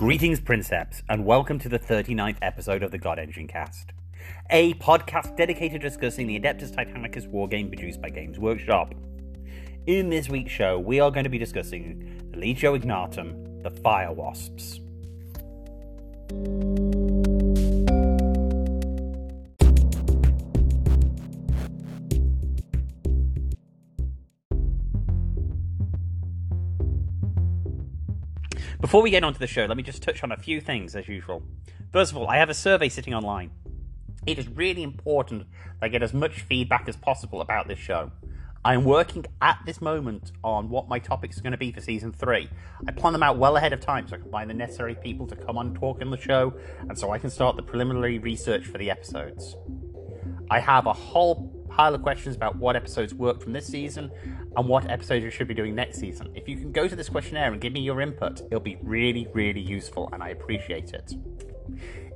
Greetings, Princeps, and welcome to the 39th episode of the God Engine Cast, a podcast dedicated to discussing the Adeptus Titanicus wargame produced by Games Workshop. In this week's show, we are going to be discussing the Legio Ignatum, the Fire Wasps. Before we get on to the show, let me just touch on a few things as usual. First of all, I have a survey sitting online. It is really important that I get as much feedback as possible about this show. I am working at this moment on what my topics are going to be for season three. I plan them out well ahead of time so I can find the necessary people to come on and talk in the show, and so I can start the preliminary research for the episodes. I have a whole pile of questions about what episodes work from this season and what episodes you should be doing next season. If you can go to this questionnaire and give me your input, it'll be really, really useful and I appreciate it.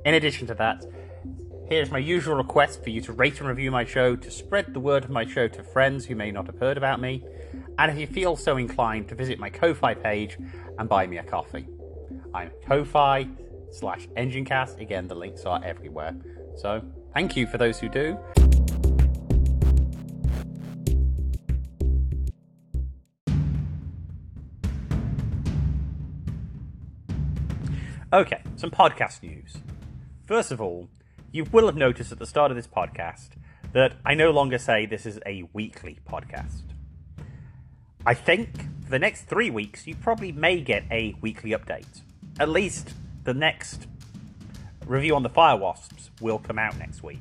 In addition to that, here's my usual request for you to rate and review my show, to spread the word of my show to friends who may not have heard about me, and if you feel so inclined, to visit my Ko-Fi page and buy me a coffee. I'm Ko-Fi slash EngineCast. Again, the links are everywhere. So, thank you for those who do. Okay, some podcast news. First of all, you will have noticed at the start of this podcast that I no longer say this is a weekly podcast. I think for the next three weeks, you probably may get a weekly update. At least the next review on the Fire Wasps will come out next week.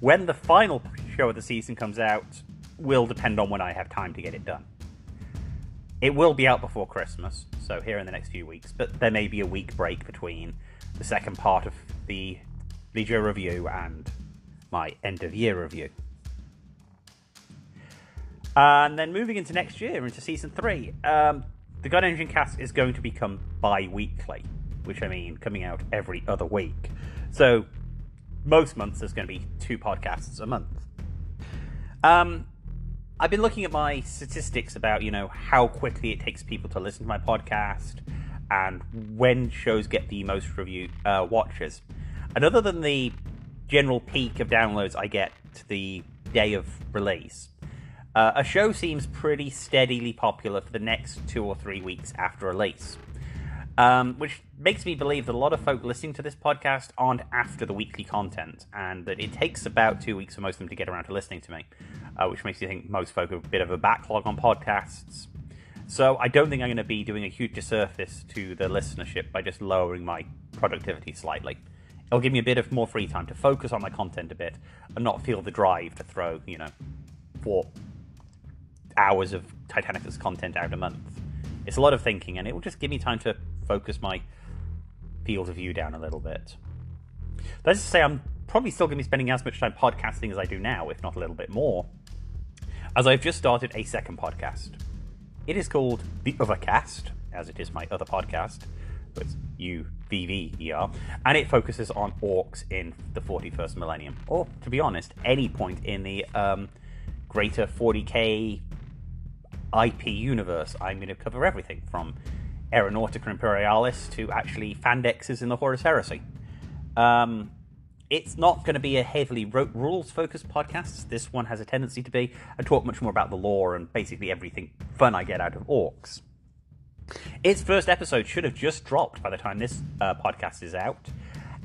When the final show of the season comes out, will depend on when I have time to get it done. It will be out before Christmas, so here in the next few weeks, but there may be a week break between the second part of the Legio review and my end of year review. And then moving into next year, into season three, um, the God Engine cast is going to become bi weekly, which I mean coming out every other week. So most months there's going to be two podcasts a month. Um, I've been looking at my statistics about, you know, how quickly it takes people to listen to my podcast and when shows get the most review uh, watches. And other than the general peak of downloads I get to the day of release, uh, a show seems pretty steadily popular for the next two or three weeks after release. Um, which makes me believe that a lot of folk listening to this podcast aren't after the weekly content, and that it takes about two weeks for most of them to get around to listening to me uh, which makes me think most folk have a bit of a backlog on podcasts. So I don't think I'm going to be doing a huge disservice to the listenership by just lowering my productivity slightly. It'll give me a bit of more free time to focus on my content a bit and not feel the drive to throw, you know, four hours of Titanicus content out a month. It's a lot of thinking, and it will just give me time to focus my field of view down a little bit. Let's just say I'm probably still going to be spending as much time podcasting as I do now, if not a little bit more as I've just started a second podcast. It is called The Other Cast, as it is my other podcast, but it's U V V E R, and it focuses on orcs in the 41st millennium, or to be honest, any point in the um, greater 40k IP universe. I'm going to cover everything from Aeronautica Imperialis to actually Fandexes in the Horus Heresy. Um, it's not going to be a heavily rules focused podcast. This one has a tendency to be. I talk much more about the lore and basically everything fun I get out of orcs. Its first episode should have just dropped by the time this uh, podcast is out,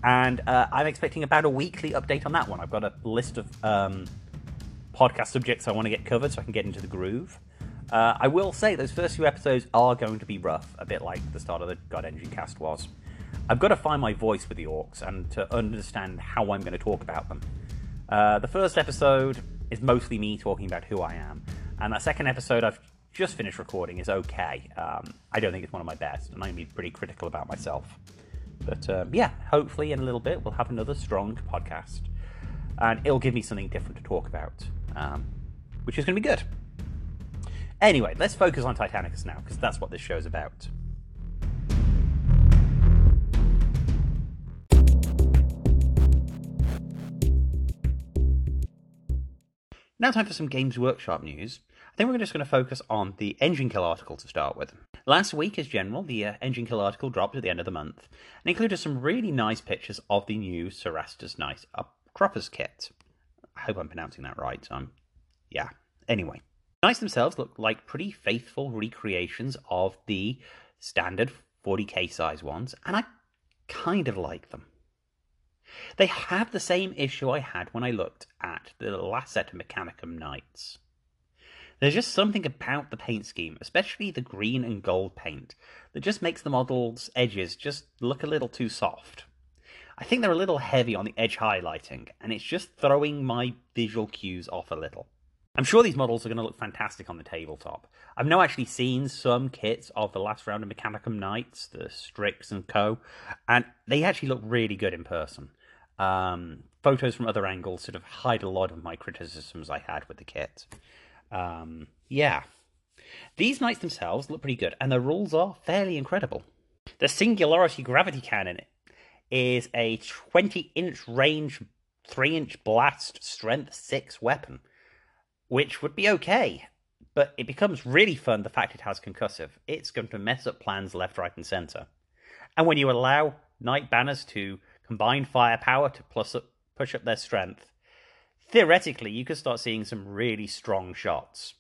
and uh, I'm expecting about a weekly update on that one. I've got a list of um, podcast subjects I want to get covered so I can get into the groove. Uh, I will say those first few episodes are going to be rough, a bit like the start of the God Engine cast was. I've got to find my voice with the orcs and to understand how I'm going to talk about them. Uh, the first episode is mostly me talking about who I am, and that second episode I've just finished recording is okay. Um, I don't think it's one of my best, and I'm going to be pretty critical about myself. But um, yeah, hopefully in a little bit we'll have another strong podcast, and it'll give me something different to talk about, um, which is going to be good. Anyway, let's focus on Titanicus now, because that's what this show's about. Now, time for some Games Workshop news. I think we're just going to focus on the Engine Kill article to start with. Last week, as general, the uh, Engine Kill article dropped at the end of the month and included some really nice pictures of the new Cerastus Knight Croppers kit. I hope I'm pronouncing that right. I'm, yeah. Anyway, Knights themselves look like pretty faithful recreations of the standard 40k size ones, and I kind of like them. They have the same issue I had when I looked at the last set of Mechanicum Knights. There's just something about the paint scheme, especially the green and gold paint, that just makes the model's edges just look a little too soft. I think they're a little heavy on the edge highlighting, and it's just throwing my visual cues off a little. I'm sure these models are going to look fantastic on the tabletop. I've now actually seen some kits of the last round of Mechanicum Knights, the Strix and Co., and they actually look really good in person. Um, photos from other angles sort of hide a lot of my criticisms I had with the kit. Um, yeah. These knights themselves look pretty good, and the rules are fairly incredible. The Singularity Gravity Cannon is a 20 inch range, 3 inch blast, strength 6 weapon which would be okay. But it becomes really fun the fact it has concussive. It's going to mess up plans left, right, and center. And when you allow Knight Banners to combine firepower to plus up, push up their strength, theoretically, you could start seeing some really strong shots,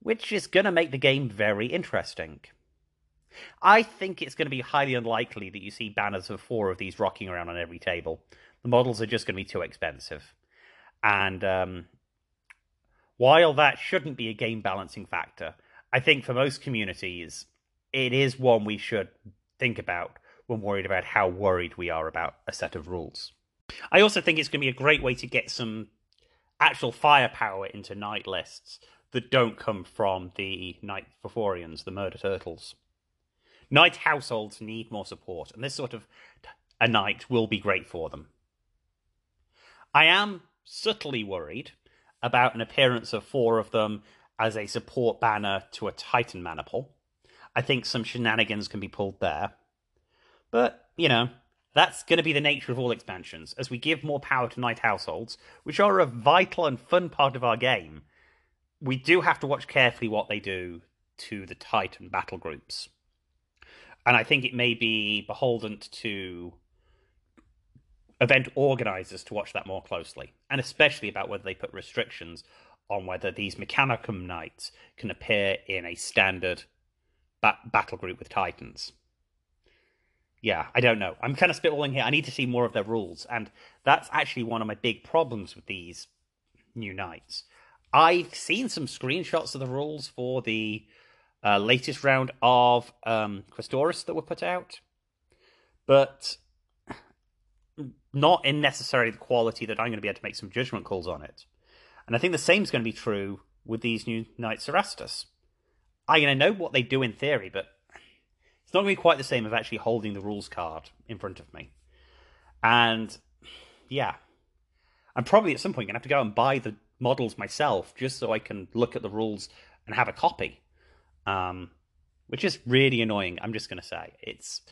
which is going to make the game very interesting. I think it's going to be highly unlikely that you see banners of four of these rocking around on every table. The models are just going to be too expensive. And um, while that shouldn't be a game balancing factor, I think for most communities, it is one we should think about when worried about how worried we are about a set of rules. I also think it's going to be a great way to get some actual firepower into knight lists that don't come from the Knight Porphyrions, the Murder Turtles. Knight households need more support, and this sort of a knight will be great for them. I am subtly worried about an appearance of four of them as a support banner to a Titan maniple. I think some shenanigans can be pulled there. But, you know, that's going to be the nature of all expansions. As we give more power to Knight households, which are a vital and fun part of our game, we do have to watch carefully what they do to the Titan battle groups. And I think it may be beholden to event organizers to watch that more closely, and especially about whether they put restrictions on whether these Mechanicum Knights can appear in a standard ba- battle group with Titans. Yeah, I don't know. I'm kind of spitballing here. I need to see more of their rules, and that's actually one of my big problems with these new knights. I've seen some screenshots of the rules for the uh, latest round of um, Questoris that were put out, but not in necessarily the quality that I'm going to be able to make some judgment calls on it. And I think the same is going to be true with these new Knights Cerastus. I'm going to know what they do in theory, but it's not going to be quite the same of actually holding the rules card in front of me. And yeah, I'm probably at some point going to have to go and buy the models myself just so I can look at the rules and have a copy. Um, which is really annoying. I'm just going to say it's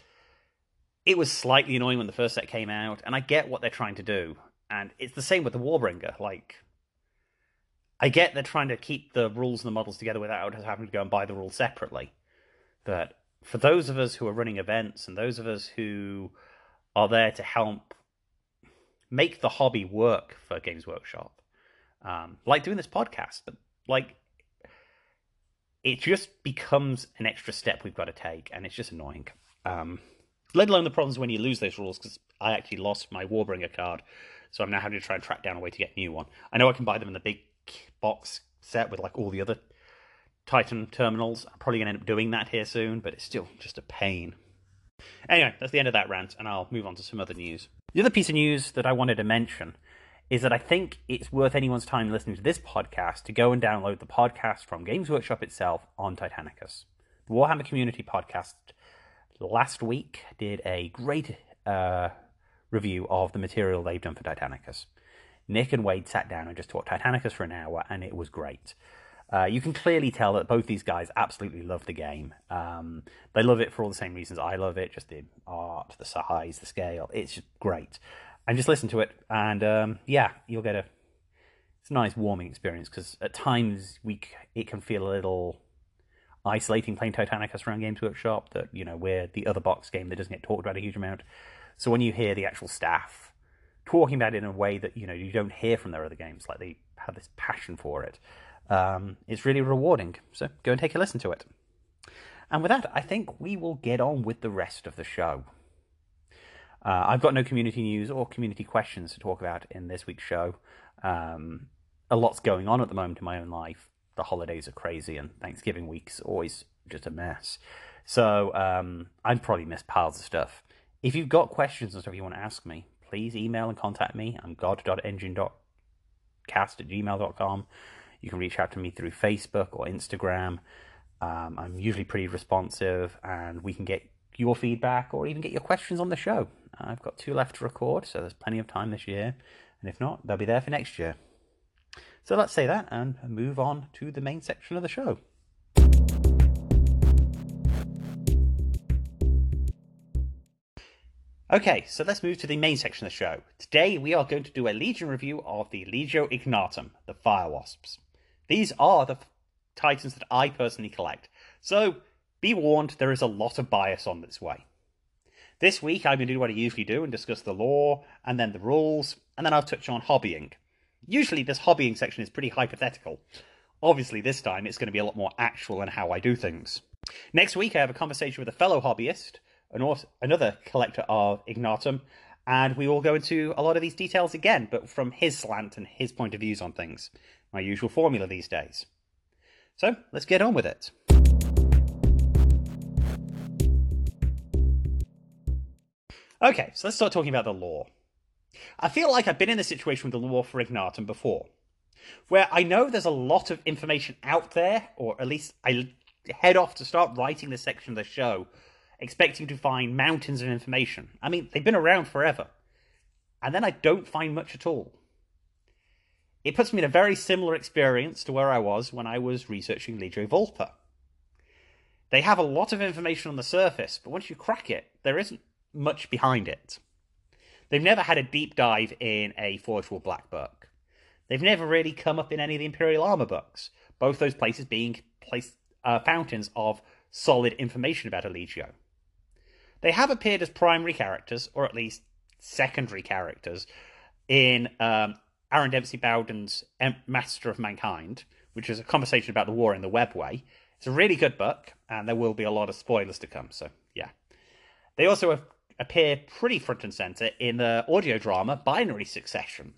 it was slightly annoying when the first set came out, and I get what they're trying to do. And it's the same with the Warbringer. Like, I get they're trying to keep the rules and the models together without having to go and buy the rules separately. But for those of us who are running events and those of us who are there to help make the hobby work for Games Workshop, um, like doing this podcast, but like it just becomes an extra step we've got to take, and it's just annoying. Um, let alone the problems when you lose those rules, because I actually lost my Warbringer card, so I'm now having to try and track down a way to get a new one. I know I can buy them in the big box set with like all the other Titan terminals. I'm probably going to end up doing that here soon, but it's still just a pain. Anyway, that's the end of that rant, and I'll move on to some other news. The other piece of news that I wanted to mention is that I think it's worth anyone's time listening to this podcast to go and download the podcast from Games Workshop itself on Titanicus. The Warhammer Community Podcast last week did a great uh, review of the material they've done for Titanicus. Nick and Wade sat down and just talked Titanicus for an hour, and it was great. Uh, you can clearly tell that both these guys absolutely love the game. Um, they love it for all the same reasons I love it just the art, the size, the scale. It's just great. And just listen to it, and um, yeah, you'll get a it's a nice warming experience because at times we it can feel a little isolating playing Titanicus around Games Workshop that you know we're the other box game that doesn't get talked about a huge amount. So when you hear the actual staff talking about it in a way that you know you don't hear from their other games, like they have this passion for it, um, it's really rewarding. So go and take a listen to it. And with that, I think we will get on with the rest of the show. Uh, I've got no community news or community questions to talk about in this week's show. Um, a lot's going on at the moment in my own life. The holidays are crazy, and Thanksgiving week's always just a mess. So um, I've probably missed piles of stuff. If you've got questions and stuff you want to ask me, please email and contact me. I'm god.engine.cast at gmail.com. You can reach out to me through Facebook or Instagram. Um, I'm usually pretty responsive, and we can get your feedback or even get your questions on the show. I've got two left to record, so there's plenty of time this year. And if not, they'll be there for next year. So let's say that and move on to the main section of the show. Okay, so let's move to the main section of the show. Today we are going to do a Legion review of the Legio Ignatum, the Fire Wasps. These are the titans that I personally collect. So be warned, there is a lot of bias on this way. This week I'm going to do what I usually do and discuss the lore, and then the rules, and then I'll touch on hobbying. Usually this hobbying section is pretty hypothetical. Obviously this time it's going to be a lot more actual in how I do things. Next week I have a conversation with a fellow hobbyist, another collector of Ignatum, and we will go into a lot of these details again, but from his slant and his point of views on things. My usual formula these days. So let's get on with it. Okay, so let's start talking about the lore. I feel like I've been in this situation with the lore for Ignatum before, where I know there's a lot of information out there, or at least I head off to start writing this section of the show, expecting to find mountains of information. I mean, they've been around forever. And then I don't find much at all. It puts me in a very similar experience to where I was when I was researching Legio Vulpa. They have a lot of information on the surface, but once you crack it, there isn't much behind it. They've never had a deep dive in a Forge World Black book. They've never really come up in any of the Imperial Armor books, both those places being place, uh, fountains of solid information about Legio. They have appeared as primary characters, or at least secondary characters, in um, Aaron Dembski-Bowden's Master of Mankind, which is a conversation about the war in the webway. It's a really good book, and there will be a lot of spoilers to come. So, yeah. They also appear pretty front and center in the audio drama Binary Succession,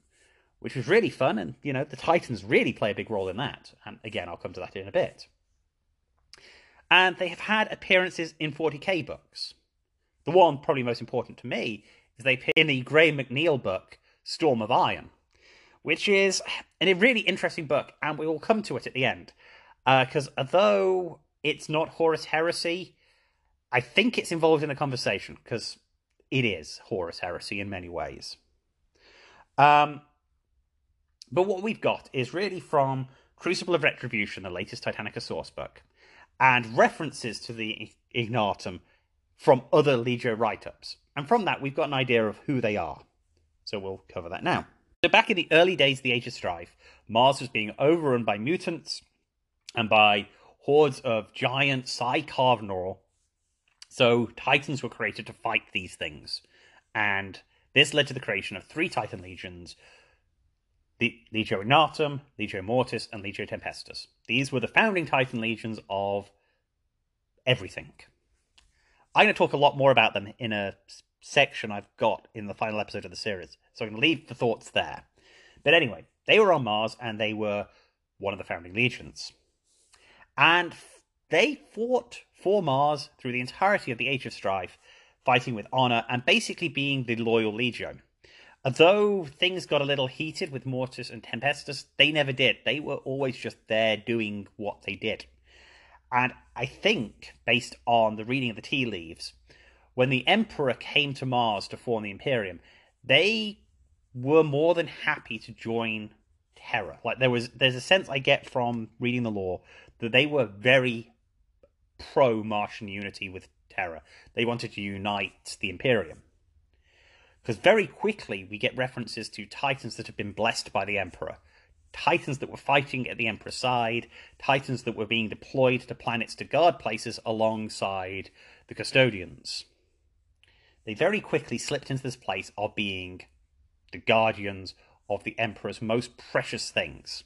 which was really fun, and you know the Titans really play a big role in that. And again, I'll come to that in a bit. And they have had appearances in 40k books. The one probably most important to me is they appear in the Graham McNeill book Storm of Iron which is a really interesting book, and we will come to it at the end. Because uh, although it's not Horus Heresy, I think it's involved in the conversation because it is Horus Heresy in many ways. Um, but what we've got is really from Crucible of Retribution, the latest Titanica source book, and references to the Ignatum from other Legio write ups. And from that, we've got an idea of who they are. So we'll cover that now. So back in the early days of the Age of Strife, Mars was being overrun by mutants and by hordes of giant Psi Carvanor. So Titans were created to fight these things. And this led to the creation of three Titan legions the Legio Ignatum, Legio Mortis, and Legio Tempestus. These were the founding Titan legions of everything. I'm going to talk a lot more about them in a section I've got in the final episode of the series. So I'm going to leave the thoughts there. But anyway, they were on Mars and they were one of the founding legions. And they fought for Mars through the entirety of the Age of Strife, fighting with honor and basically being the loyal legion. Although things got a little heated with Mortis and Tempestus, they never did. They were always just there doing what they did. And I think, based on the reading of the tea leaves, when the Emperor came to Mars to form the Imperium, they were more than happy to join Terra. Like there was, there's a sense I get from reading the lore that they were very pro Martian unity with Terra. They wanted to unite the Imperium. Because very quickly we get references to Titans that have been blessed by the Emperor Titans that were fighting at the Emperor's side, Titans that were being deployed to planets to guard places alongside the custodians. They very quickly slipped into this place of being the guardians of the Emperor's most precious things.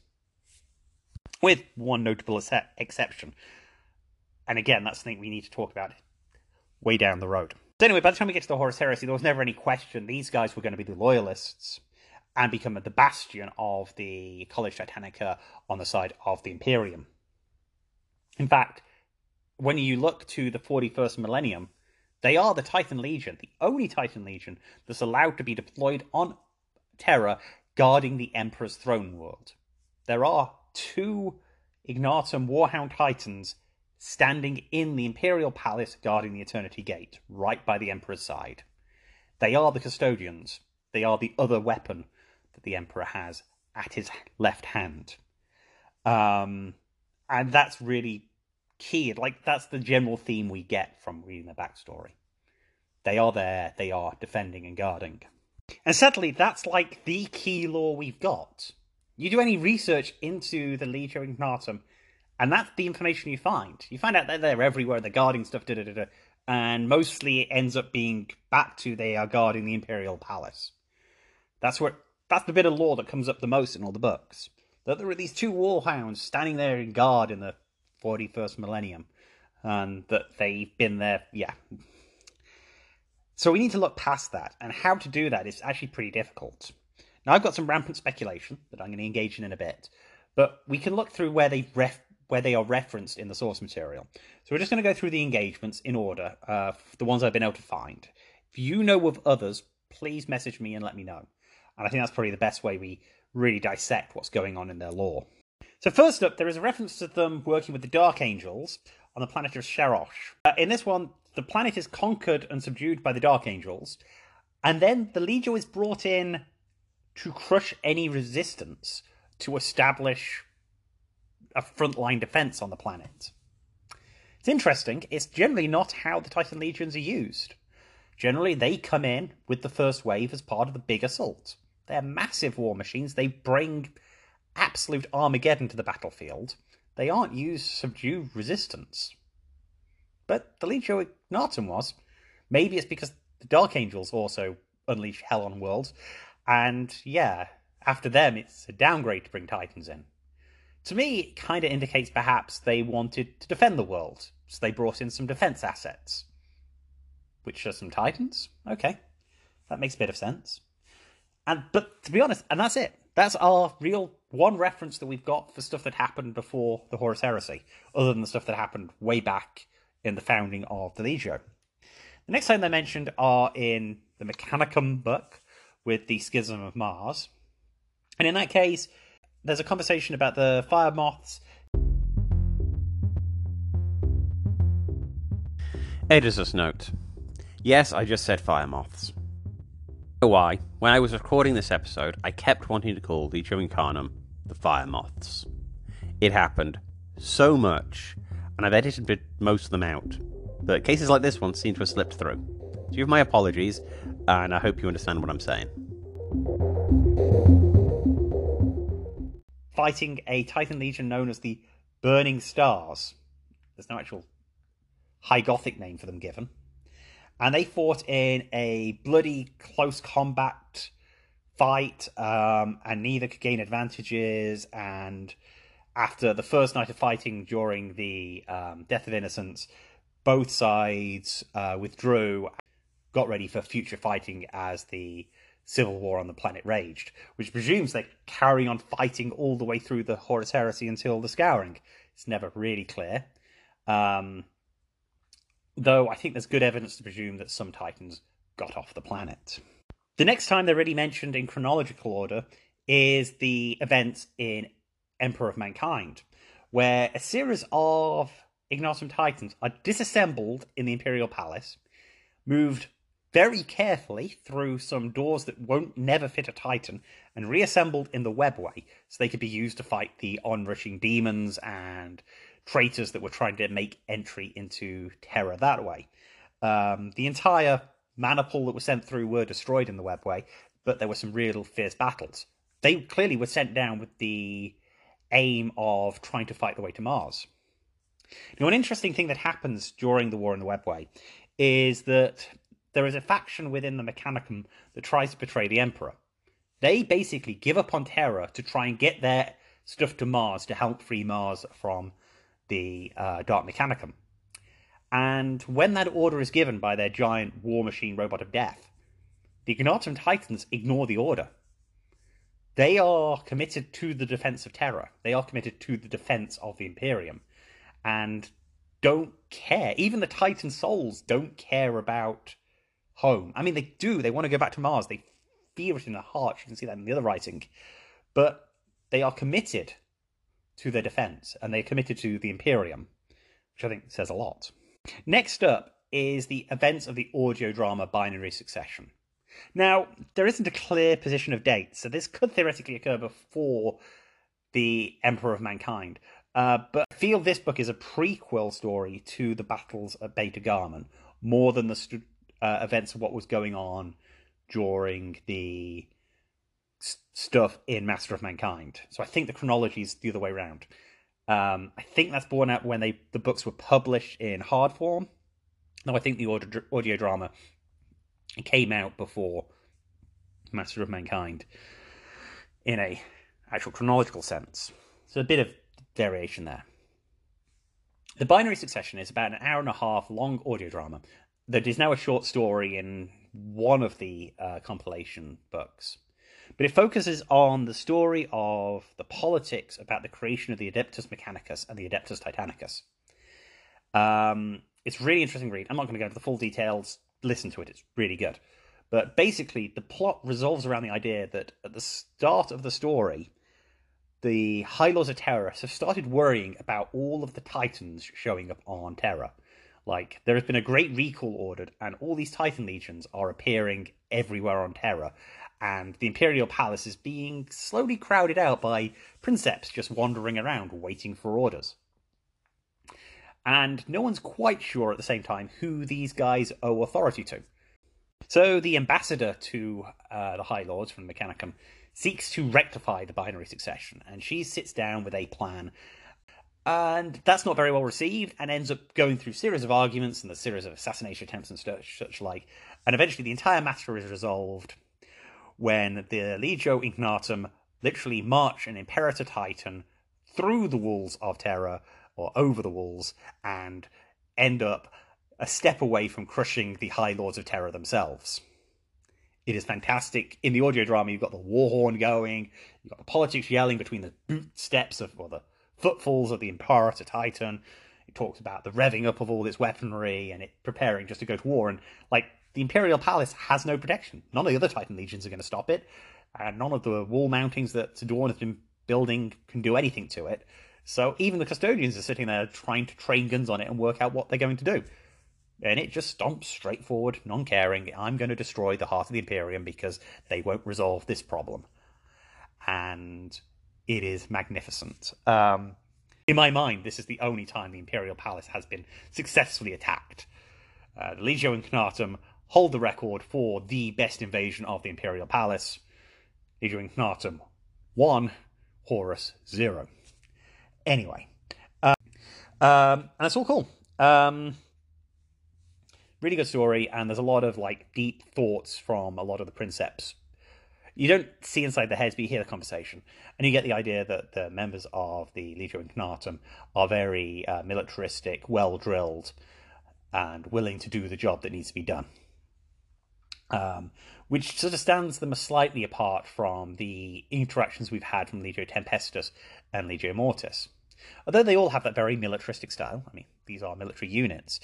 With one notable exception. And again, that's something we need to talk about way down the road. So anyway, by the time we get to the Horus Heresy, there was never any question these guys were going to be the loyalists and become the bastion of the College Titanica on the side of the Imperium. In fact, when you look to the 41st millennium, they are the Titan Legion, the only Titan Legion that's allowed to be deployed on Terra guarding the Emperor's throne world. There are two Ignatum Warhound Titans standing in the Imperial Palace guarding the Eternity Gate, right by the Emperor's side. They are the custodians. They are the other weapon that the Emperor has at his left hand. Um, and that's really key. Like, that's the general theme we get from reading the backstory. They are there, they are defending and guarding. And sadly, that's like the key lore we've got. You do any research into the Legio Ignatum, and that's the information you find. You find out that they're everywhere, they're guarding stuff, da da da, and mostly it ends up being back to they are guarding the Imperial Palace. That's what that's the bit of lore that comes up the most in all the books. That there are these two warhounds standing there in guard in the 41st millennium, and that they've been there, yeah. So we need to look past that, and how to do that is actually pretty difficult. Now, I've got some rampant speculation that I'm going to engage in in a bit, but we can look through where they ref- where they are referenced in the source material. So we're just going to go through the engagements in order, uh, the ones I've been able to find. If you know of others, please message me and let me know. And I think that's probably the best way we really dissect what's going on in their lore. So, first up, there is a reference to them working with the Dark Angels on the planet of Sharosh. Uh, in this one, the planet is conquered and subdued by the Dark Angels, and then the Legio is brought in to crush any resistance to establish a frontline defense on the planet. It's interesting, it's generally not how the Titan Legions are used. Generally, they come in with the first wave as part of the big assault. They're massive war machines. They bring absolute Armageddon to the battlefield. They aren't used to subdue resistance. But the Legio Ignatum was. Maybe it's because the Dark Angels also unleash hell on worlds. And yeah, after them, it's a downgrade to bring Titans in. To me, it kind of indicates perhaps they wanted to defend the world, so they brought in some defense assets. Which are some Titans? Okay, that makes a bit of sense. And but to be honest, and that's it. That's our real one reference that we've got for stuff that happened before the Horus Heresy, other than the stuff that happened way back in the founding of the Legio. The next time they mentioned are in the Mechanicum book with the Schism of Mars. And in that case, there's a conversation about the fire moths. Editor's note. Yes, I just said fire moths why, when I was recording this episode, I kept wanting to call Legio Incarnum the Fire Moths. It happened so much, and I've edited most of them out. But cases like this one seem to have slipped through. So you have my apologies, and I hope you understand what I'm saying. Fighting a Titan Legion known as the Burning Stars. There's no actual High Gothic name for them given and they fought in a bloody close combat fight, um, and neither could gain advantages. And after the first night of fighting during the um, Death of Innocence, both sides uh, withdrew, got ready for future fighting as the civil war on the planet raged, which presumes they're carrying on fighting all the way through the Horus Heresy until the Scouring. It's never really clear. Um, though I think there's good evidence to presume that some Titans got off the planet. The next time they're really mentioned in chronological order is the events in Emperor of Mankind, where a series of Ignatum Titans are disassembled in the Imperial Palace, moved very carefully through some doors that won't never fit a Titan, and reassembled in the webway so they could be used to fight the onrushing demons and traitors that were trying to make entry into Terra that way. Um, the entire maniple that was sent through were destroyed in the webway, but there were some real fierce battles. they clearly were sent down with the aim of trying to fight the way to Mars. Now, an interesting thing that happens during the war in the Webway is that there is a faction within the Mechanicum that tries to betray the Emperor. They basically give up on Terra to try and get their stuff to Mars to help free Mars from the uh, Dark Mechanicum. And when that order is given by their giant war machine robot of death, the Ignatum Titans ignore the order. They are committed to the defense of Terra. They are committed to the defense of the Imperium. And don't care. Even the Titan souls don't care about home. I mean, they do. They want to go back to Mars. They feel it in their hearts. You can see that in the other writing. But they are committed to their defense and they're committed to the Imperium, which I think says a lot. Next up is the events of the audio drama Binary Succession. Now, there isn't a clear position of date, so this could theoretically occur before the Emperor of Mankind. Uh, but I feel this book is a prequel story to the battles at Beta-Garmon, more than the st- uh, events of what was going on during the st- stuff in Master of Mankind. So I think the chronology is the other way around. Um, I think that's borne out when they the books were published in hard form. No, I think the audio, audio drama came out before Master of Mankind in a actual chronological sense. So a bit of variation there. The Binary Succession is about an hour and a half long audio drama that is now a short story in one of the uh, compilation books. But it focuses on the story of the politics about the creation of the Adeptus Mechanicus and the Adeptus Titanicus. Um, it's really interesting read. I'm not going to go into the full details. Listen to it; it's really good. But basically, the plot revolves around the idea that at the start of the story, the High Lords of Terra have started worrying about all of the Titans showing up on Terra. Like, there has been a great recall ordered, and all these Titan legions are appearing everywhere on Terra, and the Imperial Palace is being slowly crowded out by princeps just wandering around waiting for orders. And no one's quite sure at the same time who these guys owe authority to. So the ambassador to uh, the High Lords from Mechanicum seeks to rectify the binary succession, and she sits down with a plan. And that's not very well received, and ends up going through series of arguments and the series of assassination attempts and such, such like. And eventually, the entire matter is resolved when the Legio Ignatum literally march an Imperator Titan through the walls of Terra, or over the walls, and end up a step away from crushing the High Lords of Terra themselves. It is fantastic. In the audio drama, you've got the war horn going, you've got the politics yelling between the boot steps of, or the footfalls of the Imperator Titan. It talks about the revving up of all its weaponry and it preparing just to go to war. And, like, the Imperial Palace has no protection. None of the other Titan legions are going to stop it, and none of the wall mountings that Dorn has been building can do anything to it. So even the custodians are sitting there trying to train guns on it and work out what they're going to do. And it just stomps straight forward, non caring. I'm going to destroy the heart of the Imperium because they won't resolve this problem. And it is magnificent. Um, in my mind, this is the only time the Imperial Palace has been successfully attacked. Uh, the Legio Ignatum hold the record for the best invasion of the Imperial Palace. Legio Ignatum 1, Horus 0. Anyway, uh, um, and that's all cool. Um, really good story, and there's a lot of like deep thoughts from a lot of the princeps. You don't see inside the heads, but you hear the conversation, and you get the idea that the members of the Legio Ignatum are very uh, militaristic, well drilled, and willing to do the job that needs to be done. Um, which sort of stands them slightly apart from the interactions we've had from Legio Tempestus and Legio Mortis. Although they all have that very militaristic style, I mean, these are military units,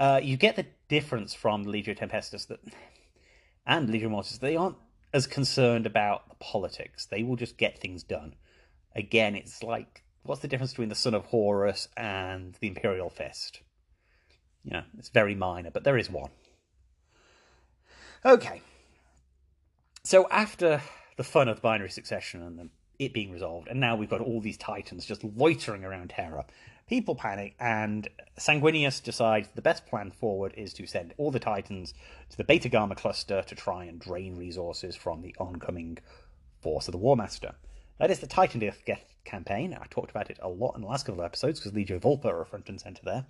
uh, you get the difference from Legio Tempestus that, and Legio Mortis, they aren't as concerned about the politics. They will just get things done. Again, it's like, what's the difference between the Son of Horus and the Imperial Fist? You know, it's very minor, but there is one. Okay. So after the fun of the binary succession and the, it being resolved, and now we've got all these titans just loitering around Terra, people panic, and Sanguinius decides the best plan forward is to send all the titans to the Beta-Garmon cluster to try and drain resources from the oncoming Force of the War Master. That is the Titan Death campaign. I talked about it a lot in the last couple of episodes because Legio Vulpa are front and center there.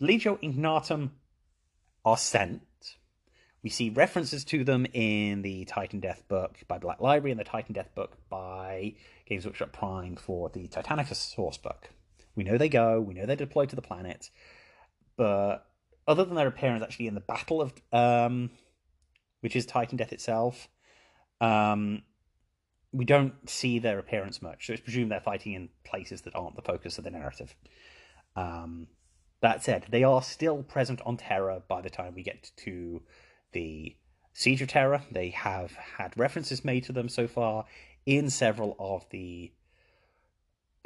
Legio Ignatum are sent. We see references to them in the Titan Death book by Black Library and the Titan Death book by Games Workshop Prime for the Titanicus source book. We know they go, we know they're deployed to the planet, but other than their appearance actually in the Battle of, um, which is Titan Death itself, um, we don't see their appearance much. So it's presumed they're fighting in places that aren't the focus of the narrative. Um, that said, they are still present on Terra by the time we get to the Siege of Terra. They have had references made to them so far in several of the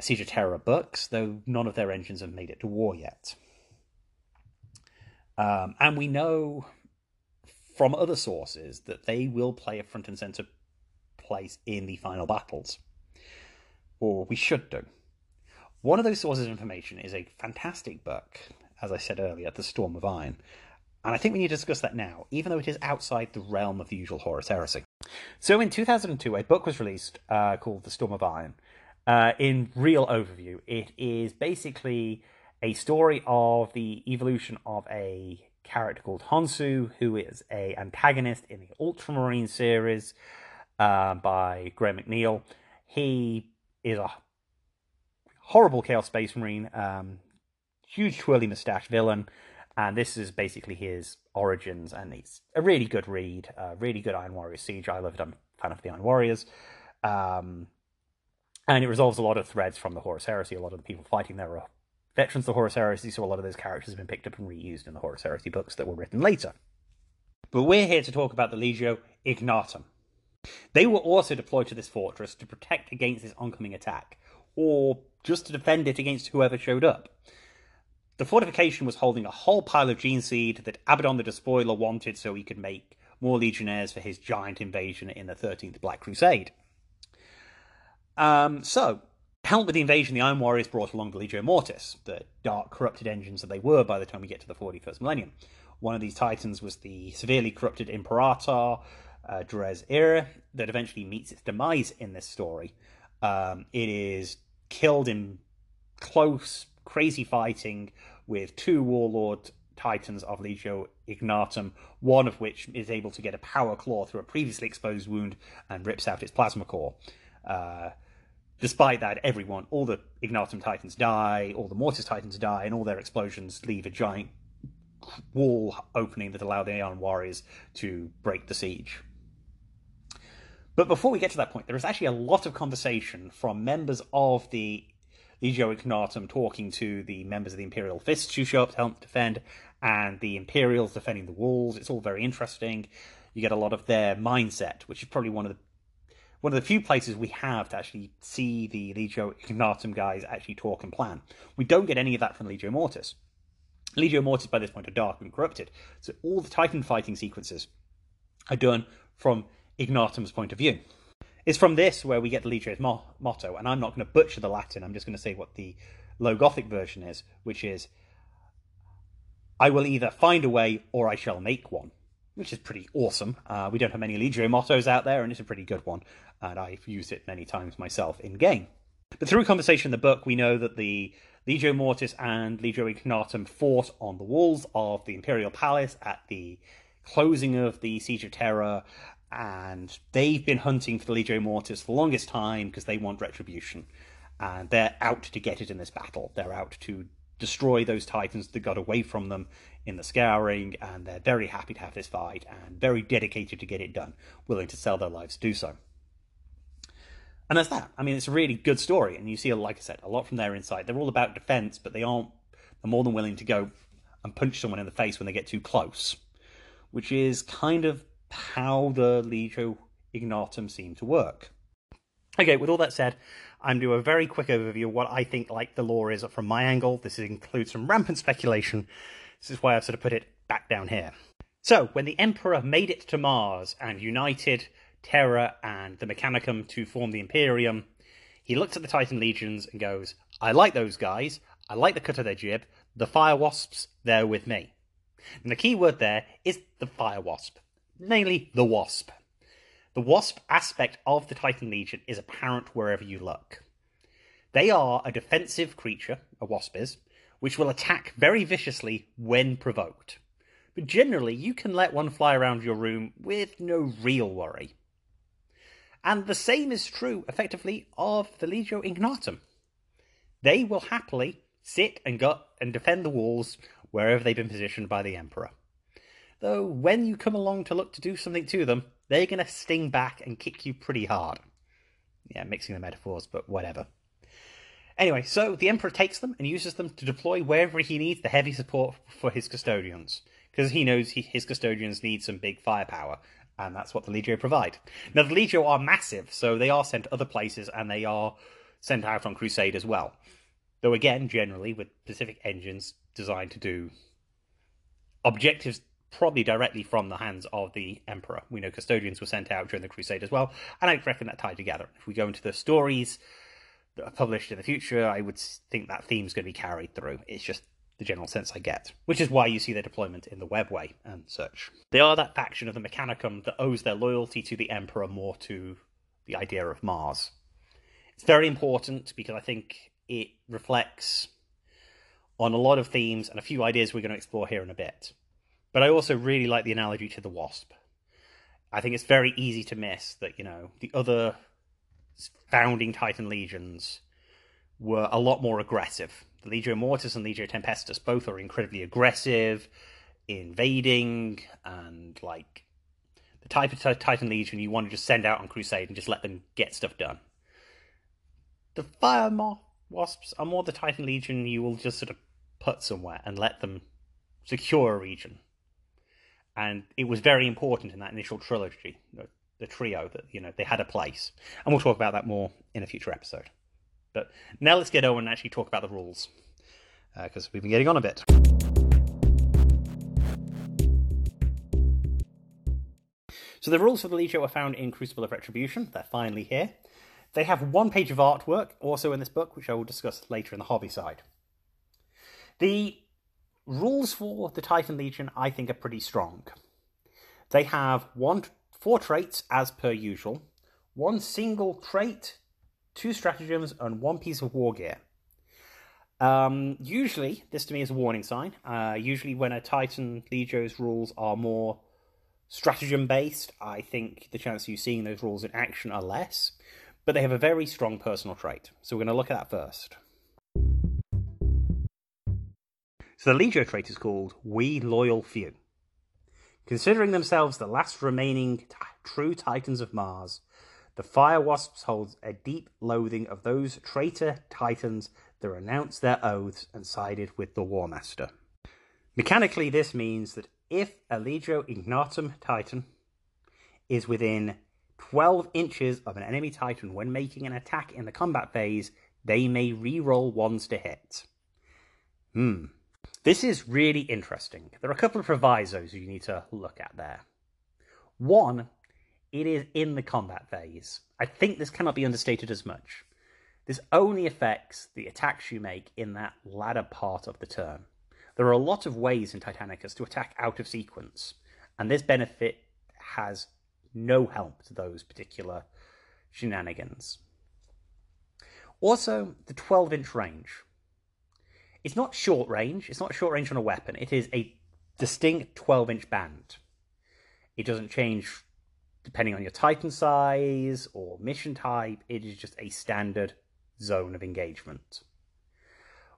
Siege of Terra books, though none of their engines have made it to war yet. Um, and we know from other sources that they will play a front and center place in the final battles. Or we should do. One of those sources of information is a fantastic book, as I said earlier, The Storm of Iron. And I think we need to discuss that now, even though it is outside the realm of the usual Horus Heresy. So in 2002, a book was released uh, called The Storm of Iron. Uh, in real overview, it is basically a story of the evolution of a character called Honsou, who is a antagonist in the Ultramarine series uh, by Graham McNeill. He is a horrible Chaos Space Marine, um, huge twirly mustache villain, and this is basically his origins. And it's a really good read, uh, really good Iron Warrior Siege. I love it. I'm a fan of the Iron Warriors. Um, and it resolves a lot of threads from the Horus Heresy. A lot of the people fighting there are veterans of the Horus Heresy, so a lot of those characters have been picked up and reused in the Horus Heresy books that were written later. But we're here to talk about the Legio Ignatum. They were also deployed to this fortress to protect against this oncoming attack, or just to defend it against whoever showed up. The fortification was holding a whole pile of gene seed that Abaddon the Despoiler wanted so he could make more legionnaires for his giant invasion in the 13th Black Crusade. Um, so, to help with the invasion, the Iron Warriors brought along the Legio Mortis, the dark, corrupted engines that they were by the time we get to the 41st millennium. One of these titans was the severely corrupted Imperator, uh, Dies Irae, that eventually meets its demise in this story. Um, it is killed in close, crazy fighting with two warlord titans of Legio Ignatum, one of which is able to get a power claw through a previously exposed wound and rips out its plasma core. Uh, despite that, everyone, all the Ignatum Titans die, all the Mortis Titans die, and all their explosions leave a giant wall opening that allow the Iron Warriors to break the siege. But before we get to that point, there is actually a lot of conversation from members of the Legio Ignatum talking to the members of the Imperial Fists who show up to help defend, and the Imperials defending the walls. It's all very interesting. You get a lot of their mindset, which is probably one of the one of the few places we have to actually see the Legio Ignatum guys actually talk and plan. We don't get any of that from Legio Mortis. Legio Mortis by this point are dark and corrupted, so all the Titan fighting sequences are done from Ignatum's point of view. It's from this where we get the Legio's mo- motto, and I'm not going to butcher the Latin, I'm just going to say what the Low Gothic version is, which is I will either find a way or I shall make one which is pretty awesome. Uh, we don't have many Legio mottos out there, and it's a pretty good one, and I've used it many times myself in game. But through conversation in the book, we know that the Legio Mortis and Legio Ignatum fought on the walls of the Imperial Palace at the closing of the Siege of Terra, and they've been hunting for the Legio Mortis for the longest time because they want retribution. And they're out to get it in this battle. They're out to destroy those titans that got away from them in the scouring, and they're very happy to have this fight and very dedicated to get it done, willing to sell their lives to do so. And that's that. I mean, it's a really good story, and you see, like I said, a lot from their insight. They're all about defense, but they aren't. They're more than willing to go and punch someone in the face when they get too close, which is kind of how the Legio Ignatum seem to work. Okay, with all that said, I'm do a very quick overview of what I think like the lore is from my angle. This includes some rampant speculation. This is why I've sort of put it back down here. So, when the Emperor made it to Mars and united Terra and the Mechanicum to form the Imperium, he looks at the Titan legions and goes, I like those guys. I like the cut of their jib. The Fire Wasps, they're with me. And the key word there is the Fire Wasp, namely the Wasp. The Wasp aspect of the Titan Legion is apparent wherever you look. They are a defensive creature, a wasp is, which will attack very viciously when provoked. But generally, you can let one fly around your room with no real worry. And the same is true, effectively, of the Legio Ignatum. They will happily sit and gut and defend the walls wherever they've been positioned by the Emperor. Though when you come along to look to do something to them, they're going to sting back and kick you pretty hard. Yeah, mixing the metaphors, but whatever. Anyway, so the Emperor takes them and uses them to deploy wherever he needs the heavy support for his custodians, because he knows he, his custodians need some big firepower, and that's what the Legio provide. Now, the Legio are massive, so they are sent to other places and they are sent out on crusade as well. Though, again, generally with specific engines designed to do objectives probably directly from the hands of the Emperor. We know custodians were sent out during the crusade as well, and I reckon that tied together. If we go into the stories that are published in the future, I would think that theme's going to be carried through. It's just the general sense I get, which is why you see their deployment in the webway and such. They are that faction of the Mechanicum that owes their loyalty to the Emperor more to the idea of Mars. It's very important because I think it reflects on a lot of themes and a few ideas we're going to explore here in a bit. But I also really like the analogy to the Wasp. I think it's very easy to miss that, you know, the other founding Titan legions were a lot more aggressive. The Legio Mortis and Legio Tempestus both are incredibly aggressive, invading, and like the type of Titan Legion you want to just send out on crusade and just let them get stuff done. The Fire Wasps are more the Titan Legion you will just sort of put somewhere and let them secure a region. And it was very important in that initial trilogy, the trio that you know they had a place, and we'll talk about that more in a future episode. But now let's get over and actually talk about the rules because uh, we've been getting on a bit. So the rules for the Legio are found in Crucible of Retribution. They're finally here. They have one page of artwork also in this book, which I will discuss later in the hobby side. The rules for the Titan Legion, I think, are pretty strong. They have one four traits as per usual, one single trait, two stratagems, and one piece of war gear. Um, usually, this to me is a warning sign. Uh, usually, when a Titan Legio's rules are more stratagem based, I think the chance of you seeing those rules in action are less. But they have a very strong personal trait. So we're going to look at that first. So the Legio trait is called We Loyal Few. Considering themselves the last remaining t- true titans of Mars, the Fire Wasps hold a deep loathing of those traitor titans that renounced their oaths and sided with the War Master. Mechanically, this means that if a Legio Ignatum Titan is within 12 inches of an enemy Titan when making an attack in the combat phase, they may re-roll ones to hit. Hmm, this is really interesting. There are a couple of provisos you need to look at there. One, it is in the combat phase. I think this cannot be understated as much. This only affects the attacks you make in that latter part of the turn. There are a lot of ways in Titanicus to attack out of sequence, and this benefit has no help to those particular shenanigans. Also, the 12 inch range. It's not short range. It's not short range on a weapon. It is a distinct 12 inch band. It doesn't change depending on your Titan size or mission type. It is just a standard zone of engagement,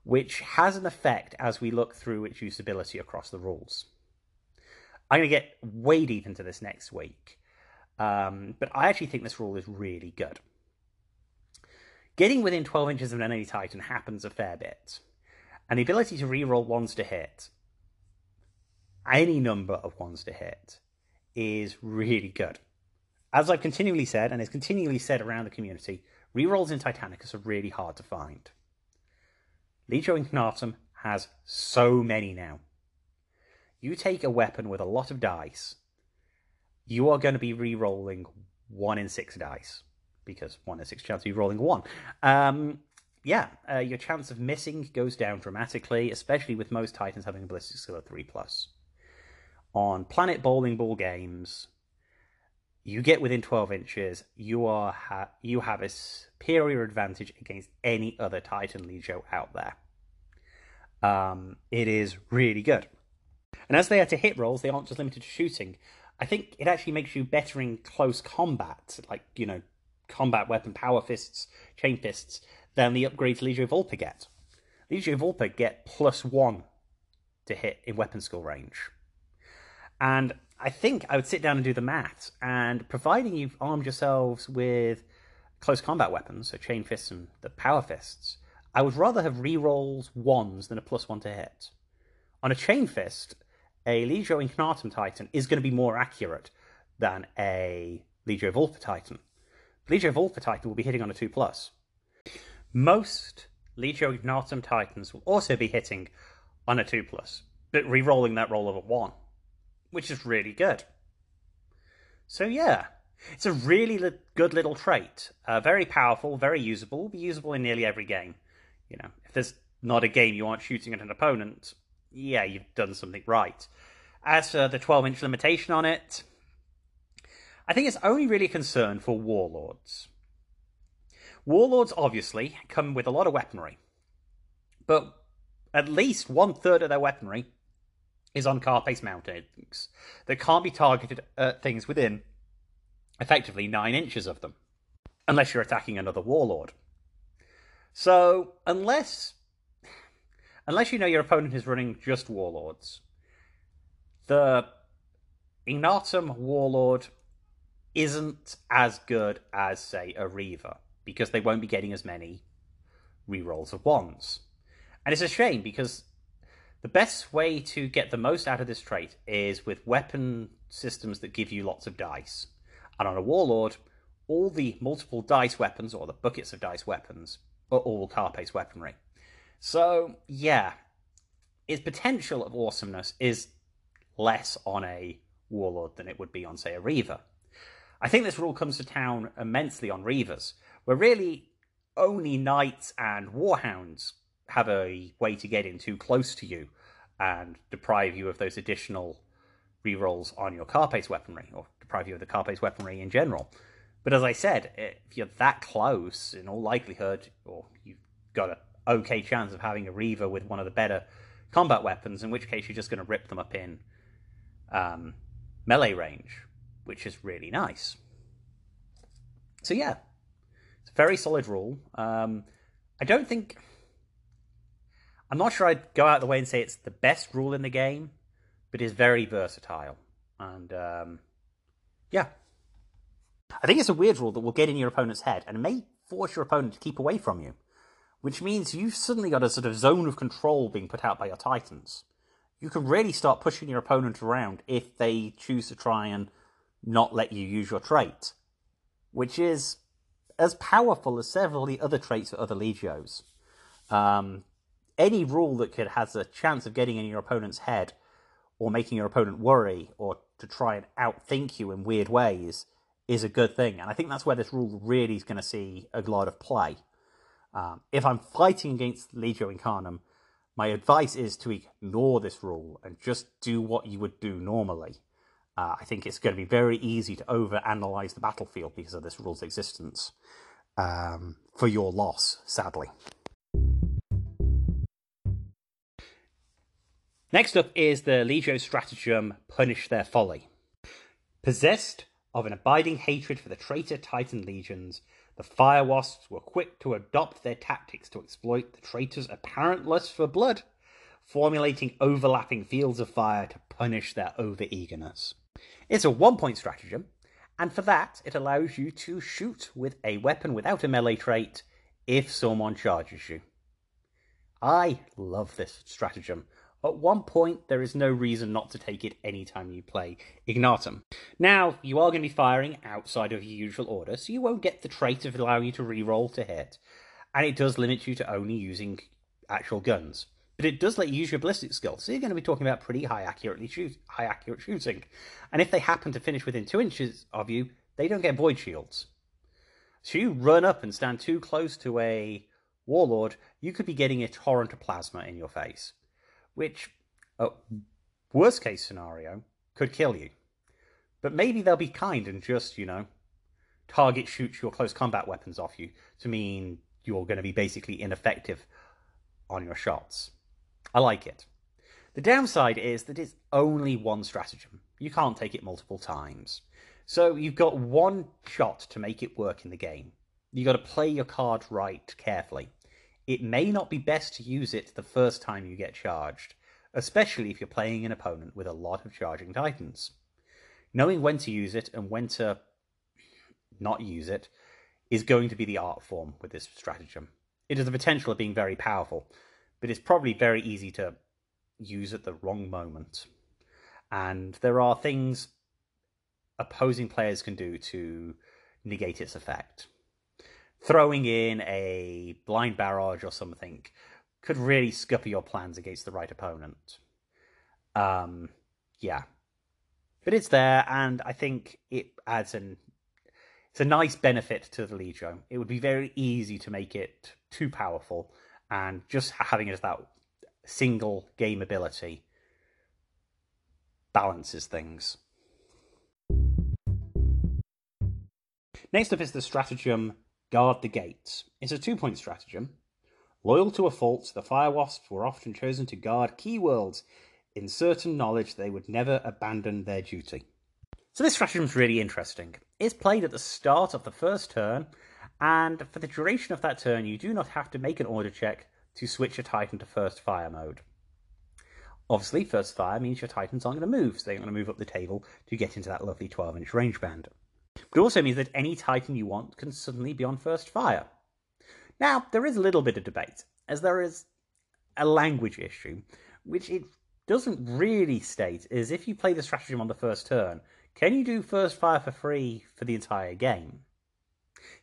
which has an effect as we look through its usability across the rules. I'm going to get way deep into this next week, um, but I actually think this rule is really good. Getting within 12 inches of an enemy Titan happens a fair bit. And the ability to reroll ones to hit, any number of ones to hit, is really good. As I've continually said, and is continually said around the community, rerolls in Titanicus are really hard to find. Legio Ignatum has so many now. You take a weapon with a lot of dice, you are going to be re-rolling one in six dice because one in six chance of you rolling one. Um, yeah, uh, your chance of missing goes down dramatically, especially with most Titans having a ballistic skill of 3 plus. On Planet Bowling Ball games, you get within 12 inches, you are ha- you have a superior advantage against any other Titan Legio out there. Um, it is really good. And as they are to hit rolls, they aren't just limited to shooting. I think it actually makes you better in close combat, like, you know, combat weapon power fists, chain fists, than the upgrades Legio Vulpa get. Legio Vulpa get plus one to hit in weapon skill range. And I think I would sit down and do the maths, and providing you've armed yourselves with close combat weapons, so chain fists and the power fists, I would rather have rerolls ones than a plus one to hit. On a chain fist, a Legio Ignatum Titan is going to be more accurate than a Legio Vulpa Titan. Legio Vulpa Titan will be hitting on a 2 plus. Most Legio Ignatum Titans will also be hitting on a 2 plus, but re-rolling that roll of a 1, which is really good. So yeah, it's a really li- good little trait. Uh, very powerful, very usable, will be usable in nearly every game. You know, if there's not a game you aren't shooting at an opponent, yeah, you've done something right. As for the 12 inch limitation on it, I think it's only really a concern for warlords. Warlords obviously come with a lot of weaponry, but at least one third of their weaponry is on carapace mountings that can't be targeted at things within effectively nine inches of them, unless you're attacking another warlord. So, unless unless you know your opponent is running just warlords, the Ignatum warlord isn't as good as, say, a Reaver, because they won't be getting as many rerolls of wands. And it's a shame because the best way to get the most out of this trait is with weapon systems that give you lots of dice. And on a warlord, all the multiple dice weapons, or the buckets of dice weapons, are all carapace weaponry. So, yeah, its potential of awesomeness is less on a warlord than it would be on, say, a reaver. I think this rule comes to town immensely on reavers, where really only knights and warhounds have a way to get in too close to you and deprive you of those additional rerolls on your carapace weaponry, or deprive you of the carapace weaponry in general. But as I said, if you're that close, in all likelihood, or you've got an okay chance of having a Reaver with one of the better combat weapons, in which case you're just going to rip them up in um, melee range, which is really nice. So yeah, very solid rule. Um, I don't think. I'm not sure I'd go out of the way and say it's the best rule in the game, but it's very versatile. And um, yeah, I think it's a weird rule that will get in your opponent's head and may force your opponent to keep away from you, which means you've suddenly got a sort of zone of control being put out by your titans. You can really start pushing your opponent around if they choose to try and not let you use your trait, which is as powerful as several of the other traits of other legios. Um, any rule that could has a chance of getting in your opponent's head or making your opponent worry or to try and outthink you in weird ways is a good thing. And I think that's where this rule really is going to see a lot of play. Um, if I'm fighting against Legio Ignatum, my advice is to ignore this rule and just do what you would do normally. Uh, I think it's going to be very easy to over-analyze the battlefield because of this rule's existence um, for your loss, sadly. Next up is the Legio stratagem Punish Their Folly. Possessed of an abiding hatred for the traitor Titan legions, the Fire Wasps were quick to adopt their tactics to exploit the traitor's apparent lust for blood, formulating overlapping fields of fire to punish their overeagerness. It's a one point stratagem, and for that, it allows you to shoot with a weapon without a melee trait if someone charges you. I love this stratagem. At one point, there is no reason not to take it anytime you play Ignatum. Now, you are going to be firing outside of your usual order, so you won't get the trait of allowing you to reroll to hit, and it does limit you to only using actual guns. But it does let you use your ballistic skill, so you're going to be talking about pretty high accurately shoot, high accurate shooting. And if they happen to finish within two inches of you, they don't get void shields. So you run up and stand too close to a warlord, you could be getting a torrent of plasma in your face which, uh, worst case scenario, could kill you. But maybe they'll be kind and just, you know, target shoot your close combat weapons off you to mean you're going to be basically ineffective on your shots. I like it. The downside is that it's only one stratagem. You can't take it multiple times. So you've got one shot to make it work in the game. You've got to play your card right carefully. It may not be best to use it the first time you get charged, especially if you're playing an opponent with a lot of charging titans. Knowing when to use it and when to not use it is going to be the art form with this stratagem. It has the potential of being very powerful, but it's probably very easy to use at the wrong moment. And there are things opposing players can do to negate its effect. Throwing in a blind barrage or something could really scupper your plans against the right opponent. Um, yeah, but it's there, and I think it adds an it's a nice benefit to the Legio. It would be very easy to make it too powerful, and just having as that single game ability balances things. Next up is the stratagem Guard the Gates. It's a two point stratagem. Loyal to a fault, the Fire Wasps were often chosen to guard key worlds in certain knowledge they would never abandon their duty. So this stratagem is really interesting. It's played at the start of the first turn, and for the duration of that turn, you do not have to make an order check to switch your Titan to first fire mode. Obviously, first fire means your Titans aren't going to move, so they're going to move up the table to get into that lovely 12 inch range band. But it also means that any Titan you want can suddenly be on first fire. Now, there is a little bit of debate, as there is a language issue, which it doesn't really state is if you play the stratagem on the first turn, can you do first fire for free for the entire game?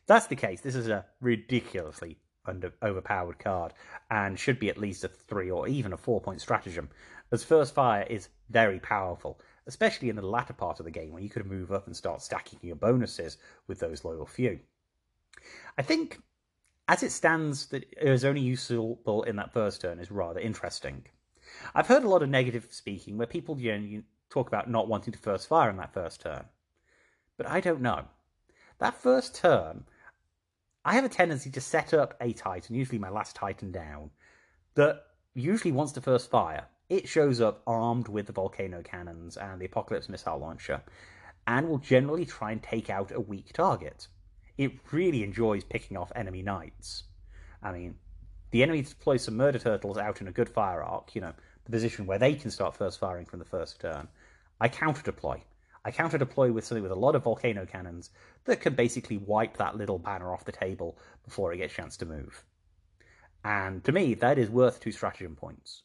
That's the case, this is a ridiculously under, overpowered card and should be at least a three or even a four point stratagem, as first fire is very powerful, especially in the latter part of the game when you could move up and start stacking your bonuses with those loyal few. I think, as it stands, that it is only useful in that first turn is rather interesting. I've heard a lot of negative speaking where people you know, talk about not wanting to first fire in that first turn. But I don't know. That first turn, I have a tendency to set up a Titan, usually my last Titan down, that usually wants to first fire. It shows up armed with the volcano cannons and the Apocalypse missile launcher, and will generally try and take out a weak target. It really enjoys picking off enemy knights. I mean, the enemy deploys some murder turtles out in a good fire arc, you know, the position where they can start first firing from the first turn. I counter deploy. I counter deploy with something with a lot of volcano cannons that can basically wipe that little banner off the table before it gets a chance to move. And to me, that is worth two stratagem points.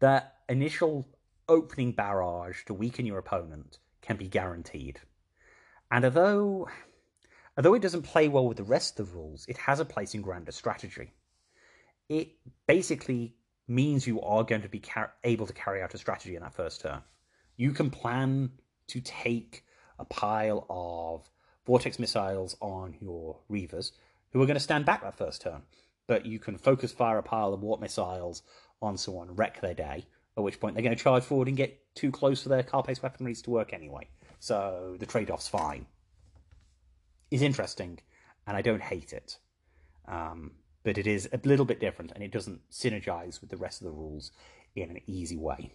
That initial opening barrage to weaken your opponent can be guaranteed. And although Although it doesn't play well with the rest of the rules, it has a place in grander strategy. It basically means you are going to be car- able to carry out a strategy in that first turn. You can plan to take a pile of vortex missiles on your reavers, who are going to stand back that first turn. But you can focus fire a pile of warp missiles on someone, wreck their day, at which point they're going to charge forward and get too close for their carapace weaponries to work anyway. So the trade-off's fine is interesting, and I don't hate it. Um, but it is a little bit different, and it doesn't synergize with the rest of the rules in an easy way.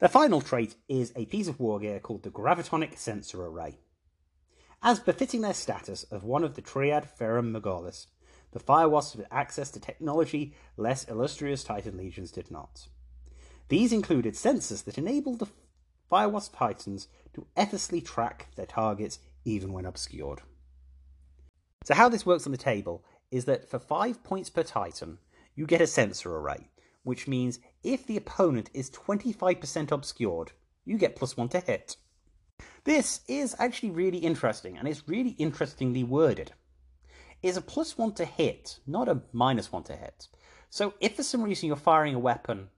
The final trait is a piece of war gear called the Gravitonic Sensor Array. As befitting their status of one of the Triad Ferrum Megalis, the Fire Wasps had access to technology less illustrious Titan legions did not. These included sensors that enabled the Firewasp Titans to effortlessly track their targets even when obscured. So, how this works on the table is that for 5 points per Titan, you get a sensor array, which means if the opponent is 25% obscured, you get plus 1 to hit. This is actually really interesting, and it's really interestingly worded. It's a plus 1 to hit, not a minus 1 to hit. So, if for some reason you're firing a weapon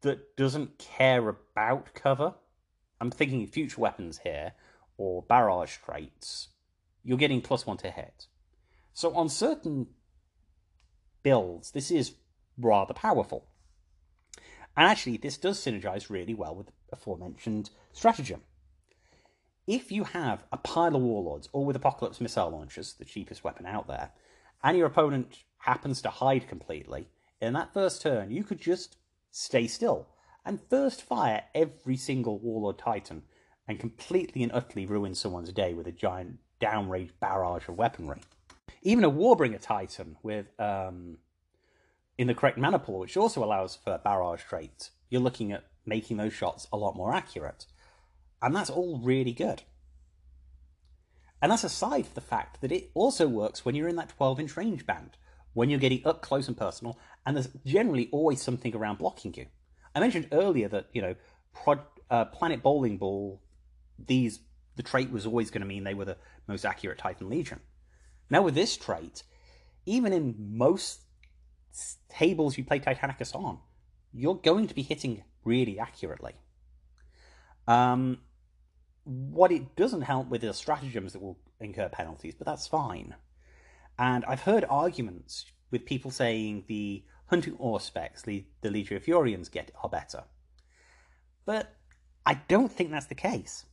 that doesn't care about cover, I'm thinking future weapons here, or barrage traits, you're getting plus one to hit. So on certain builds, this is rather powerful. And actually, this does synergize really well with the aforementioned stratagem. If you have a pile of warlords, or with Apocalypse missile launchers, the cheapest weapon out there, and your opponent happens to hide completely, in that first turn, you could just stay still and first fire every single warlord titan and completely and utterly ruin someone's day with a giant downrange barrage of weaponry. Even a Warbringer Titan with um, in the correct maniple, which also allows for barrage traits, you're looking at making those shots a lot more accurate. And that's all really good. And that's aside the fact that it also works when you're in that 12 inch range band, when you're getting up close and personal, and there's generally always something around blocking you. I mentioned earlier that, you know, uh, Planet Bowling Ball, these the trait was always going to mean they were the most accurate Titan Legion. Now with this trait, even in most tables you play Titanicus on, you're going to be hitting really accurately. Um, what it doesn't help with are stratagems that will incur penalties, but that's fine. And I've heard arguments with people saying the hunting auspex, the, the Legio of Fureans get are better. But I don't think that's the case.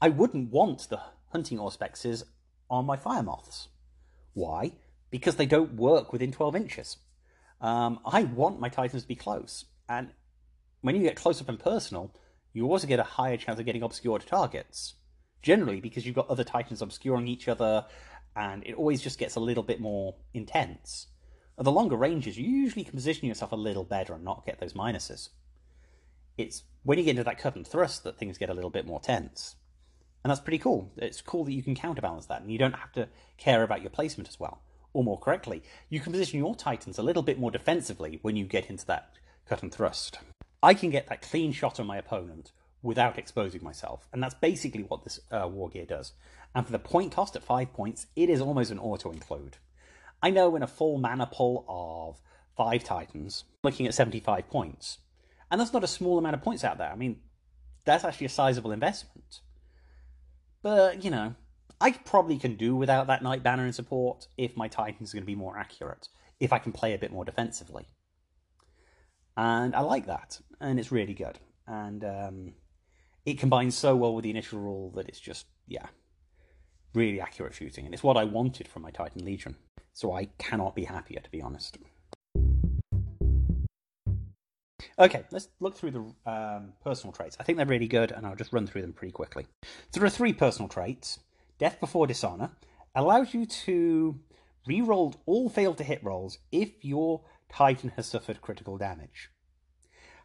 I wouldn't want the hunting auspexes on my fire moths. Why? Because they don't work within 12 inches. Um, I want my titans to be close, and when you get close up and personal, you also get a higher chance of getting obscured targets. Generally, because you've got other titans obscuring each other, and it always just gets a little bit more intense. At the longer ranges, you usually can position yourself a little better and not get those minuses. It's when you get into that cut and thrust that things get a little bit more tense. And that's pretty cool. It's cool that you can counterbalance that, and you don't have to care about your placement as well. Or more correctly, you can position your Titans a little bit more defensively when you get into that cut and thrust. I can get that clean shot on my opponent without exposing myself, and that's basically what this uh, war gear does. And for the point cost at 5 points, it is almost an auto include. I know in a full maniple of 5 Titans, looking at 75 points, and that's not a small amount of points out there. I mean, that's actually a sizable investment. But, you know, I probably can do without that Knight Banner in support if my Titan's are going to be more accurate, if I can play a bit more defensively. And I like that, and it's really good. And um, it combines so well with the initial rule that it's just, yeah, really accurate shooting. And it's what I wanted from my Titan Legion. So I cannot be happier, to be honest. Okay, let's look through the um, personal traits. I think they're really good, and I'll just run through them pretty quickly. There are three personal traits. Death Before Dishonor allows you to re-roll all failed to hit rolls if your Titan has suffered critical damage.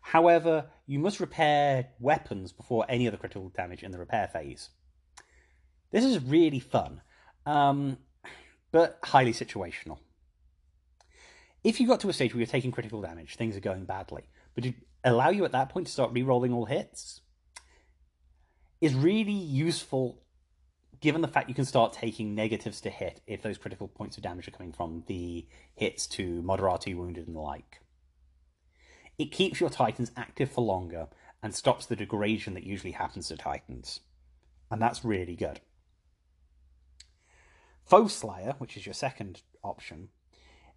However, you must repair weapons before any other critical damage in the repair phase. This is really fun, um, but highly situational. If you got to a stage where you're taking critical damage, things are going badly, but to allow you at that point to start re-rolling all hits is really useful given the fact you can start taking negatives to hit if those critical points of damage are coming from the hits to moderati wounded and the like. It keeps your titans active for longer and stops the degradation that usually happens to titans. And that's really good. Foe Slayer, which is your second option,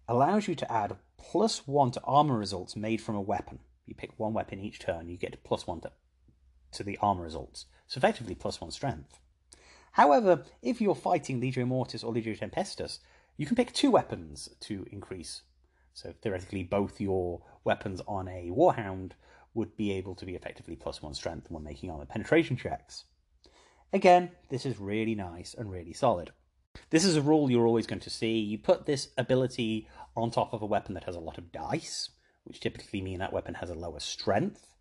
allows you to add plus one to armor results made from a weapon. You pick one weapon each turn, you get plus one to, to the armor results. So effectively plus one strength. However, if you're fighting Legio Mortis or Legio Tempestus, you can pick two weapons to increase. So theoretically, both your weapons on a Warhound would be able to be effectively plus one strength when making armor penetration checks. Again, this is really nice and really solid. This is a rule you're always going to see. You put this ability on top of a weapon that has a lot of dice, which typically mean that weapon has a lower strength,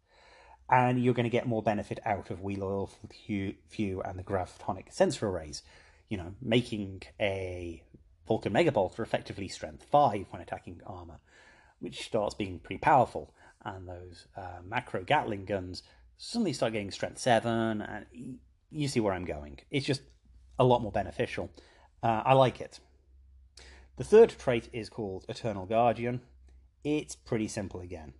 and you're going to get more benefit out of We Loyal Few and the Gravitonic Sensor Arrays. You know, making a Vulcan Megabolter effectively strength 5 when attacking armor, which starts being pretty powerful. And those uh, macro Gatling guns suddenly start getting strength 7, and you see where I'm going. It's just a lot more beneficial. Uh, I like it. The third trait is called Eternal Guardian. It's pretty simple again.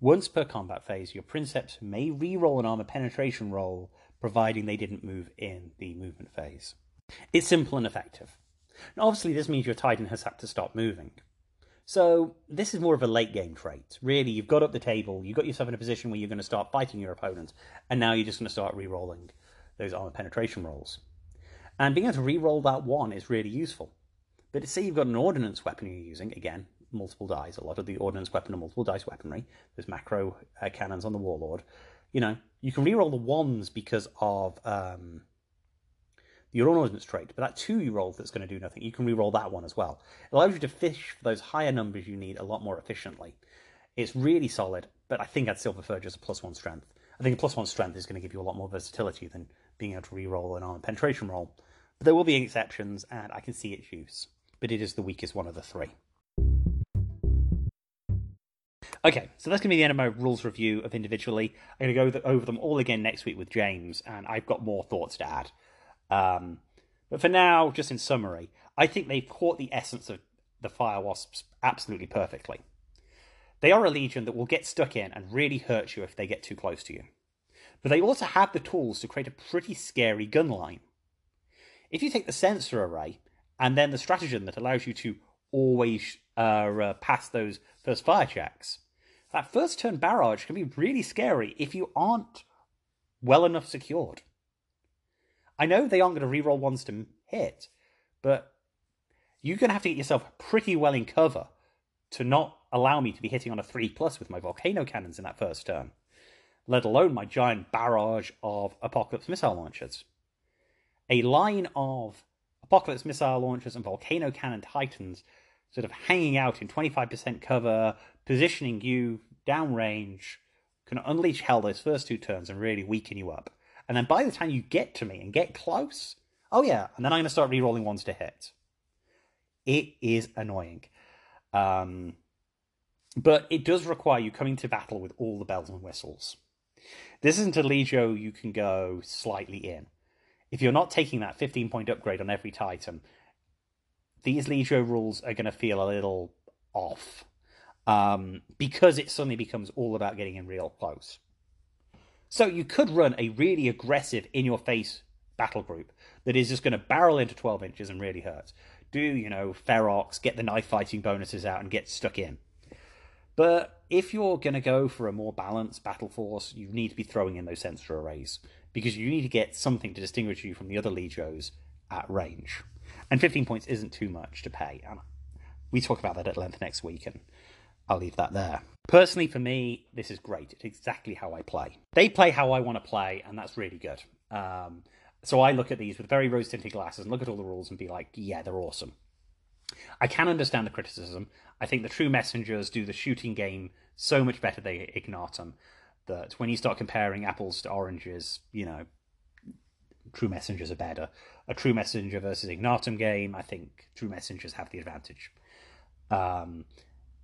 Once per combat phase, your Princeps may re-roll an armor penetration roll, providing they didn't move in the movement phase. It's simple and effective. Now, obviously, this means your Titan has had to stop moving. So this is more of a late game trait. Really, you've got up the table, you've got yourself in a position where you're going to start fighting your opponent, and now you're just going to start re-rolling those armor penetration rolls. And being able to re-roll that one is really useful. But say you've got an ordnance weapon you're using, again, multiple dice. A lot of the ordnance weapon are multiple dice weaponry. There's macro uh, cannons on the warlord. You know, you can re-roll the ones because of um, your own ordnance trait, but that two you roll that's going to do nothing, you can re-roll that one as well. It allows you to fish for those higher numbers you need a lot more efficiently. It's really solid, but I think I'd still prefer just a plus one strength. I think a plus one strength is going to give you a lot more versatility than being able to re-roll an armor penetration roll. But there will be exceptions, and I can see its use. But it is the weakest one of the three. Okay, so that's going to be the end of my rules review of individually. I'm going to go over them all again next week with James, and I've got more thoughts to add. Um, but for now, just in summary, I think they've caught the essence of the Fire Wasps absolutely perfectly. They are a legion that will get stuck in and really hurt you if they get too close to you. But they also have the tools to create a pretty scary gun line. If you take the sensor array and then the stratagem that allows you to always uh, uh, pass those first fire checks, that first turn barrage can be really scary if you aren't well enough secured. I know they aren't going to reroll ones to hit, but you're going to have to get yourself pretty well in cover to not allow me to be hitting on a 3 plus with my volcano cannons in that first turn, let alone my giant barrage of Apocalypse missile launchers. A line of Apocalypse missile launchers and volcano cannon titans sort of hanging out in 25% cover, positioning you downrange, can unleash hell those first two turns and really weaken you up. And then by the time you get to me and get close, oh yeah, and then I'm going to start re-rolling ones to hit. It is annoying. Um, but it does require you coming to battle with all the bells and whistles. This isn't a Legio you can go slightly in. If you're not taking that 15 point upgrade on every Titan, these Legio rules are going to feel a little off um, because it suddenly becomes all about getting in real close. So you could run a really aggressive, in your face battle group that is just going to barrel into 12 inches and really hurt. Do, you know, Ferox, get the knife fighting bonuses out and get stuck in. But if you're going to go for a more balanced battle force, you need to be throwing in those sensor arrays because you need to get something to distinguish you from the other Legios at range. And 15 points isn't too much to pay. And we talk about that at length next week, and I'll leave that there. Personally, for me, this is great. It's exactly how I play. They play how I want to play, and that's really good. Um, so I look at these with very rose tinted glasses and look at all the rules and be like, yeah, they're awesome. I can understand the criticism. I think the true messengers do the shooting game so much better than Ignatum that when you start comparing apples to oranges, you know, true messengers are better. A true messenger versus Ignatum game, I think true messengers have the advantage. Um,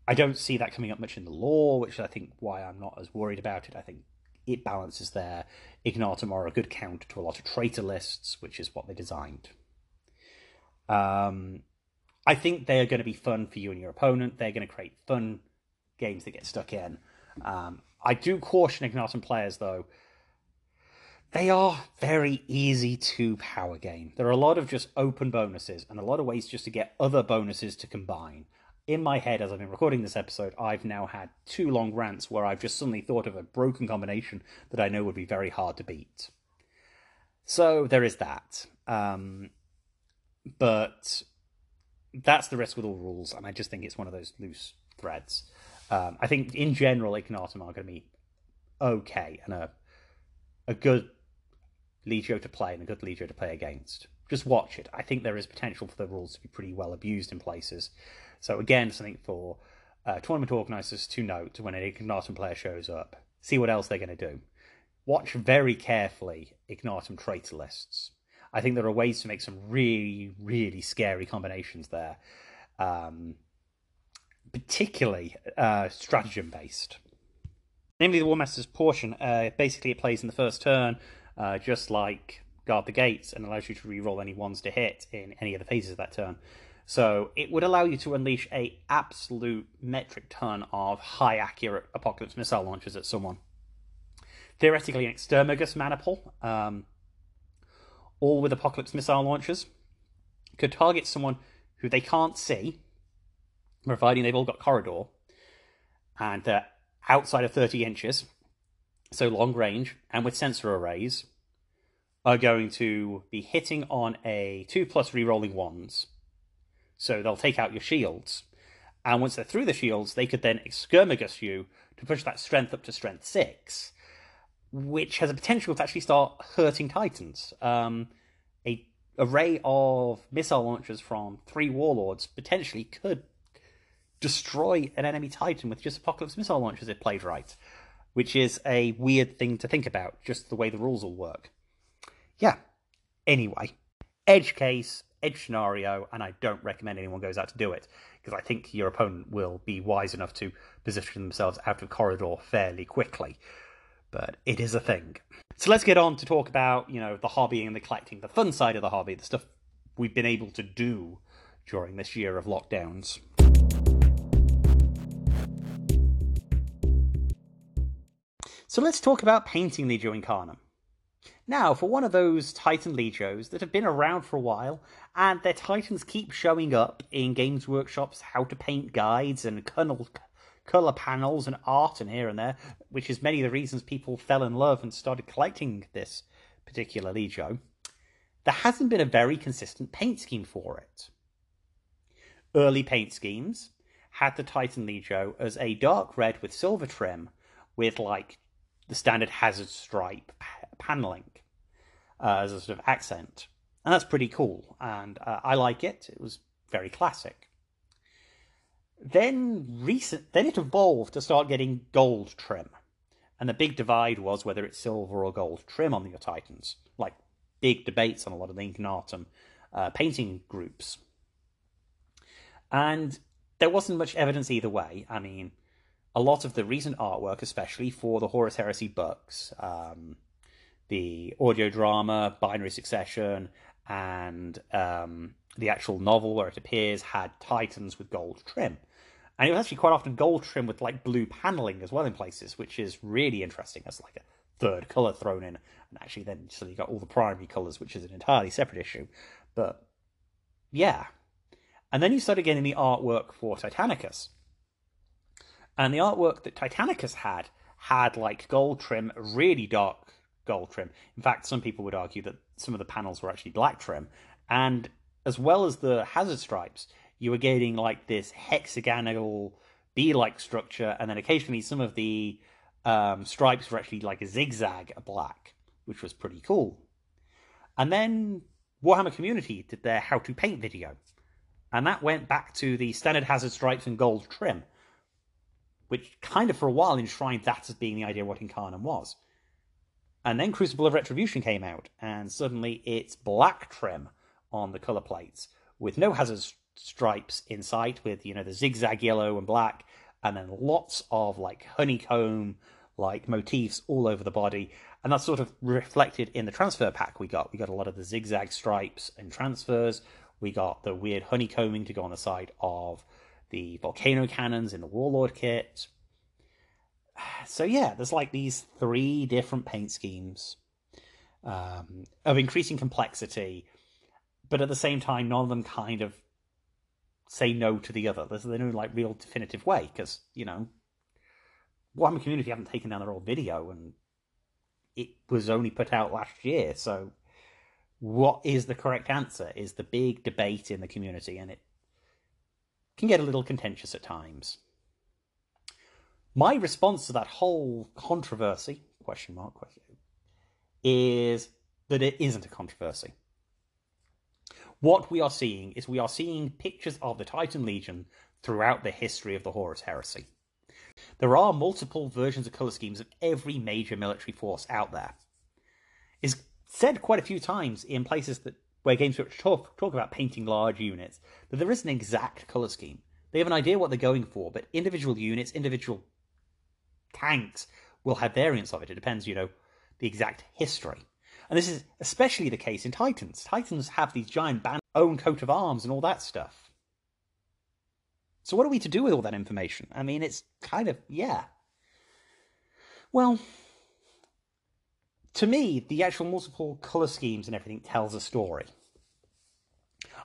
I don't see that coming up much in the law, which I think why I'm not as worried about it. I think it balances there. Ignatum are a good counter to a lot of traitor lists, which is what they designed. Um, I think they are going to be fun for you and your opponent. They're going to create fun games that get stuck in. Um, I do caution Ignatum players, though. They are very easy to power game. There are a lot of just open bonuses and a lot of ways just to get other bonuses to combine in my head, as I've been recording this episode, I've now had two long rants where I've just suddenly thought of a broken combination that I know would be very hard to beat. So there is that. Um, but that's the risk with all rules, and I just think it's one of those loose threads. Um, I think in general, Ignatum are going to be okay and a a good Legio to play and a good Legio to play against. Just watch it. I think there is potential for the rules to be pretty well abused in places. So again, something for uh, tournament organisers to note when an Ignatum player shows up. See what else they're going to do. Watch very carefully Ignatum traitor lists. I think there are ways to make some really, really scary combinations there, um, particularly uh, stratagem based. Namely, the War Master's portion. Uh, basically, it plays in the first turn, uh, just like Guard the Gates, and allows you to re-roll any ones to hit in any of the phases of that turn. So it would allow you to unleash a absolute metric ton of high accurate apocalypse missile launchers at someone. Theoretically, an exterminus maniple, um, all with apocalypse missile launchers, could target someone who they can't see, providing they've all got corridor and they're outside of 30 inches, so long range, and with sensor arrays, are going to be hitting on a 2 plus rerolling ones. So they'll take out your shields. And once they're through the shields, they could then skirmigus you to push that strength up to strength 6, which has a potential to actually start hurting Titans. Um, a array of missile launchers from three warlords potentially could destroy an enemy Titan with just Apocalypse missile launchers if played right, which is a weird thing to think about, just the way the rules will work. Yeah. Anyway, edge case, edge scenario, and I don't recommend anyone goes out to do it because I think your opponent will be wise enough to position themselves out of corridor fairly quickly. But it is a thing. So let's get on to talk about, you know, the hobby and the collecting, the fun side of the hobby, the stuff we've been able to do during this year of lockdowns. So let's talk about painting Legio Ignatum. Now, for one of those Titan Legios that have been around for a while, and their Titans keep showing up in Games Workshop's how to paint guides and colour panels and art and here and there, which is many of the reasons people fell in love and started collecting this particular Legio, there hasn't been a very consistent paint scheme for it. Early paint schemes had the Titan Legio as a dark red with silver trim with like the standard hazard stripe paneling uh, as a sort of accent. And that's pretty cool. And uh, I like it. It was very classic. Then recent, then it evolved to start getting gold trim. And the big divide was whether it's silver or gold trim on your Titans. Like big debates on a lot of the Ignatum uh, painting groups. And there wasn't much evidence either way. I mean, a lot of the recent artwork, especially for the Horus Heresy books, um, the audio drama, Binary Succession, and um, the actual novel where it appears had Titans with gold trim. And it was actually quite often gold trim with like blue paneling as well in places, which is really interesting as like a third color thrown in. And actually, then so you got all the primary colors, which is an entirely separate issue. But yeah. And then you started getting the artwork for Titanicus, and the artwork that Titanicus had had like gold trim, really dark gold trim. In fact, some people would argue that some of the panels were actually black trim. And as well as the hazard stripes, you were getting like this hexagonal B like structure, and then occasionally some of the um, stripes were actually like a zigzag black, which was pretty cool. And then Warhammer Community did their how to paint video, and that went back to the standard hazard stripes and gold trim which kind of for a while enshrined that as being the idea of what Ignatum was. And then Crucible of Retribution came out, and suddenly it's black trim on the color plates with no hazard stripes in sight, with you know the zigzag yellow and black, and then lots of like honeycomb like motifs all over the body, and that's sort of reflected in the transfer pack we got. We got a lot of the zigzag stripes and transfers. We got the weird honeycombing to go on the side of the volcano cannons in the Warlord kit. So yeah, there's like these three different paint schemes um, of increasing complexity, but at the same time, none of them kind of say no to the other. There's no like real definitive way because you know, Warhammer community haven't taken down their old video and it was only put out last year. So, what is the correct answer? Is the big debate in the community, and it can get a little contentious at times. My response to that whole controversy, question mark, question, is that it isn't a controversy. What we are seeing is we are seeing pictures of the Titan Legion throughout the history of the Horus Heresy. There are multiple versions of color schemes of every major military force out there. It's said quite a few times in places that where games talk, talk about painting large units, that there isn't an exact color scheme. They have an idea what they're going for, but individual units, individual tanks will have variants of it. It depends, you know, the exact history. And this is especially the case in Titans. Titans have these giant band own coat of arms and all that stuff. So what are we to do with all that information? I mean, it's kind of yeah. Well, to me, the actual multiple color schemes and everything tells a story.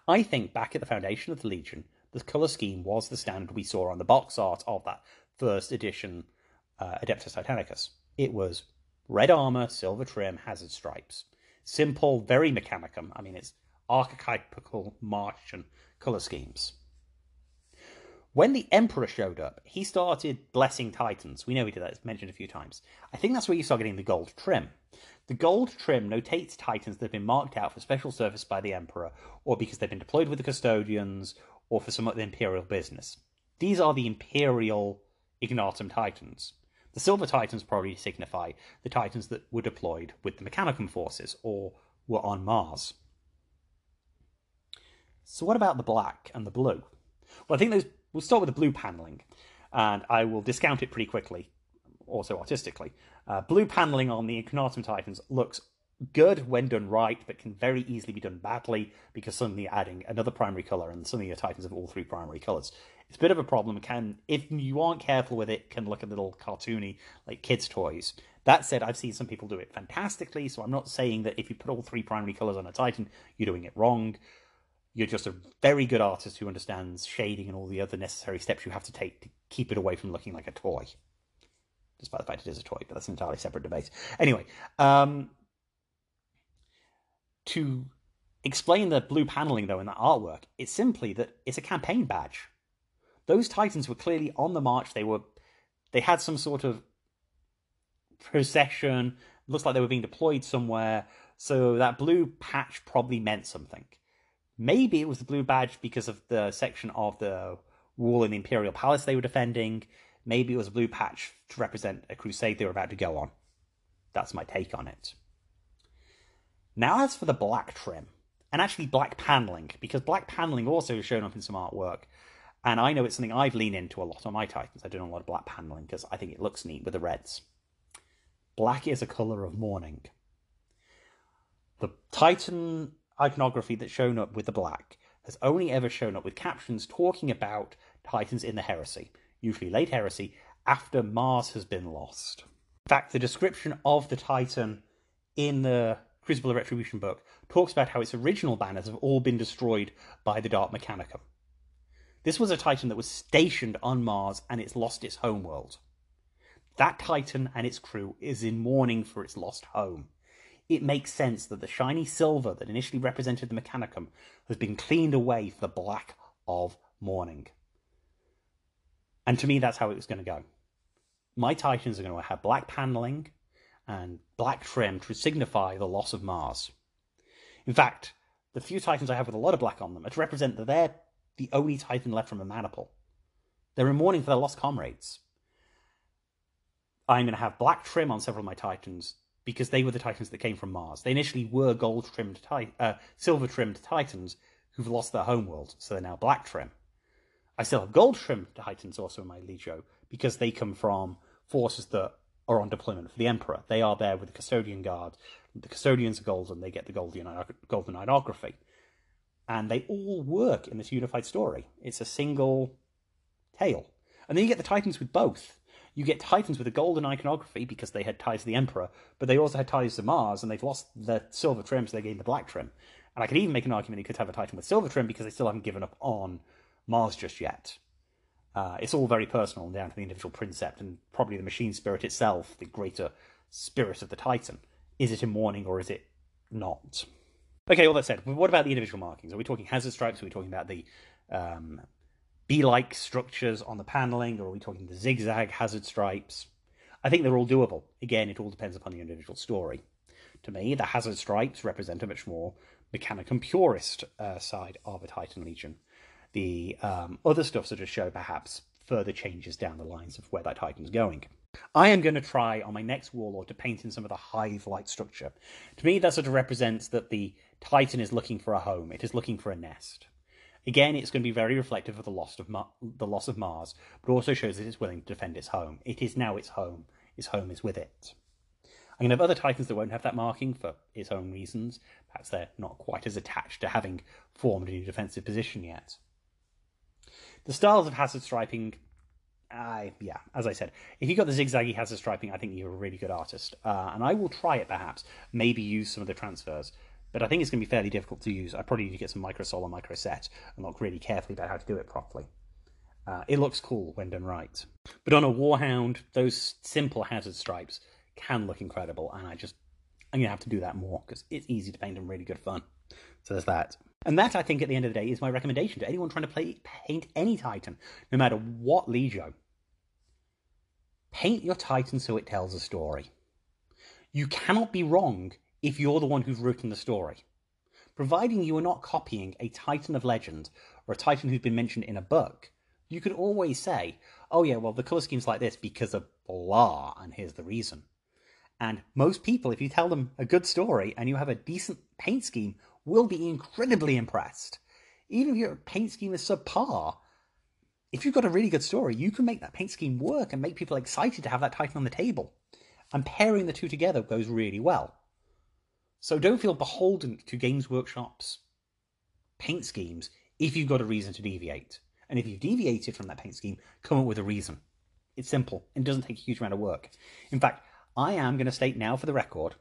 I think back at the foundation of the Legion, the colour scheme was the standard we saw on the box art of that first edition uh, Adeptus Titanicus. It was red armour, silver trim, hazard stripes. Simple, very mechanicum. I mean, it's archetypical Martian colour schemes. When the Emperor showed up, he started blessing Titans. We know he did that, it's mentioned a few times. I think that's where you start getting the gold trim. The gold trim notates Titans that have been marked out for special service by the Emperor, or because they've been deployed with the Custodians, or for some other Imperial business. These are the Imperial Ignatum Titans. The Silver Titans probably signify the Titans that were deployed with the Mechanicum forces, or were on Mars. So, what about the black and the blue? Well, I think those We'll start with the blue paneling, and I will discount it pretty quickly, also artistically. Uh, blue paneling on the Ignatum Titans looks good when done right, but can very easily be done badly because suddenly you're adding another primary color, and suddenly your Titans have all three primary colors. It's a bit of a problem. Can, if you aren't careful with it, can look a little cartoony, like kids' toys. That said, I've seen some people do it fantastically, so I'm not saying that if you put all three primary colors on a Titan, you're doing it wrong you're just a very good artist who understands shading and all the other necessary steps you have to take to keep it away from looking like a toy. Despite the fact it is a toy, but that's an entirely separate debate. Anyway, um, to explain the blue paneling though in that artwork, it's simply that it's a campaign badge. Those titans were clearly on the march. They were, they had some sort of procession. looks like they were being deployed somewhere. So that blue patch probably meant something. Maybe it was the blue badge because of the section of the wall in the Imperial Palace they were defending. Maybe it was a blue patch to represent a crusade they were about to go on. That's my take on it. Now, as for the black trim, and actually black paneling, because black paneling also has shown up in some artwork, and I know it's something I've leaned into a lot on my Titans. I do a lot of black paneling because I think it looks neat with the reds. Black is a colour of mourning. The Titan iconography that's shown up with the black has only ever shown up with captions talking about Titans in the heresy, usually late heresy, after Mars has been lost. In fact, the description of the Titan in the Crucible of Retribution book talks about how its original banners have all been destroyed by the Dark Mechanicum. This was a Titan that was stationed on Mars and it's lost its homeworld. That Titan and its crew is in mourning for its lost home it makes sense that the shiny silver that initially represented the Mechanicum has been cleaned away for the black of mourning. And to me, that's how it was going to go. My Titans are going to have black paneling and black trim to signify the loss of Mars. In fact, the few Titans I have with a lot of black on them are to represent that they're the only Titan left from a Maniple. They're in mourning for their lost comrades. I'm going to have black trim on several of my Titans because they were the Titans that came from Mars. They initially were gold trimmed, uh, silver trimmed Titans who've lost their homeworld, so they're now black trim. I still have gold trimmed Titans also in my Legio because they come from forces that are on deployment for the Emperor. They are there with the Custodian Guard. The Custodians are golden, they get the golden, golden. And they all work in this unified story. It's a single tale. And then you get the Titans with both. You get Titans with a golden iconography because they had ties to the Emperor, but they also had ties to Mars, and they've lost the silver trim, so they gained the black trim. And I could even make an argument you could have a Titan with silver trim because they still haven't given up on Mars just yet. Uh, it's all very personal down to the individual princeps and probably the machine spirit itself, the greater spirit of the Titan. Is it in mourning or is it not? Okay, all that said, what about the individual markings? Are we talking hazard stripes? Are we talking about the um, bee-like structures on the paneling, or are we talking the zigzag hazard stripes? I think they're all doable. Again, it all depends upon the individual story. To me, the hazard stripes represent a much more mechanicum purist uh, side of a Titan Legion. The um, other stuff sort of show perhaps further changes down the lines of where that Titan's going. I am going to try on my next warlord to paint in some of the hive-like structure. To me, that sort of represents that the Titan is looking for a home. It is looking for a nest. Again, it's going to be very reflective of the loss of the loss of Mars, but also shows that it's willing to defend its home. It is now its home. Its home is with it. I'm going to have other Titans that won't have that marking for its own reasons. Perhaps they're not quite as attached to having formed a new defensive position yet. The styles of hazard striping, I yeah, as I said, if you've got the zigzaggy hazard striping, I think you're a really good artist, uh, and I will try it perhaps. Maybe use some of the transfers but I think it's going to be fairly difficult to use. I probably need to get some microsol or microset and look really carefully about how to do it properly. Uh, it looks cool when done right. But on a Warhound, those simple hazard stripes can look incredible, and I just I'm gonna have to do that more because it's easy to paint and really good fun. So there's that. And that I think at the end of the day is my recommendation to anyone trying to play paint any Titan, no matter what Legio. Paint your Titan so it tells a story. You cannot be wrong if you're the one who's written the story. Providing you are not copying a Titan of legend or a Titan who's been mentioned in a book, you can always say, oh yeah, well, the color scheme's like this because of blah, and here's the reason. And most people, if you tell them a good story and you have a decent paint scheme, will be incredibly impressed. Even if your paint scheme is subpar, if you've got a really good story, you can make that paint scheme work and make people excited to have that Titan on the table. And pairing the two together goes really well. So don't feel beholden to Games Workshop's paint schemes if you've got a reason to deviate. And if you've deviated from that paint scheme, come up with a reason. It's simple and doesn't take a huge amount of work. In fact, I am going to state now for the record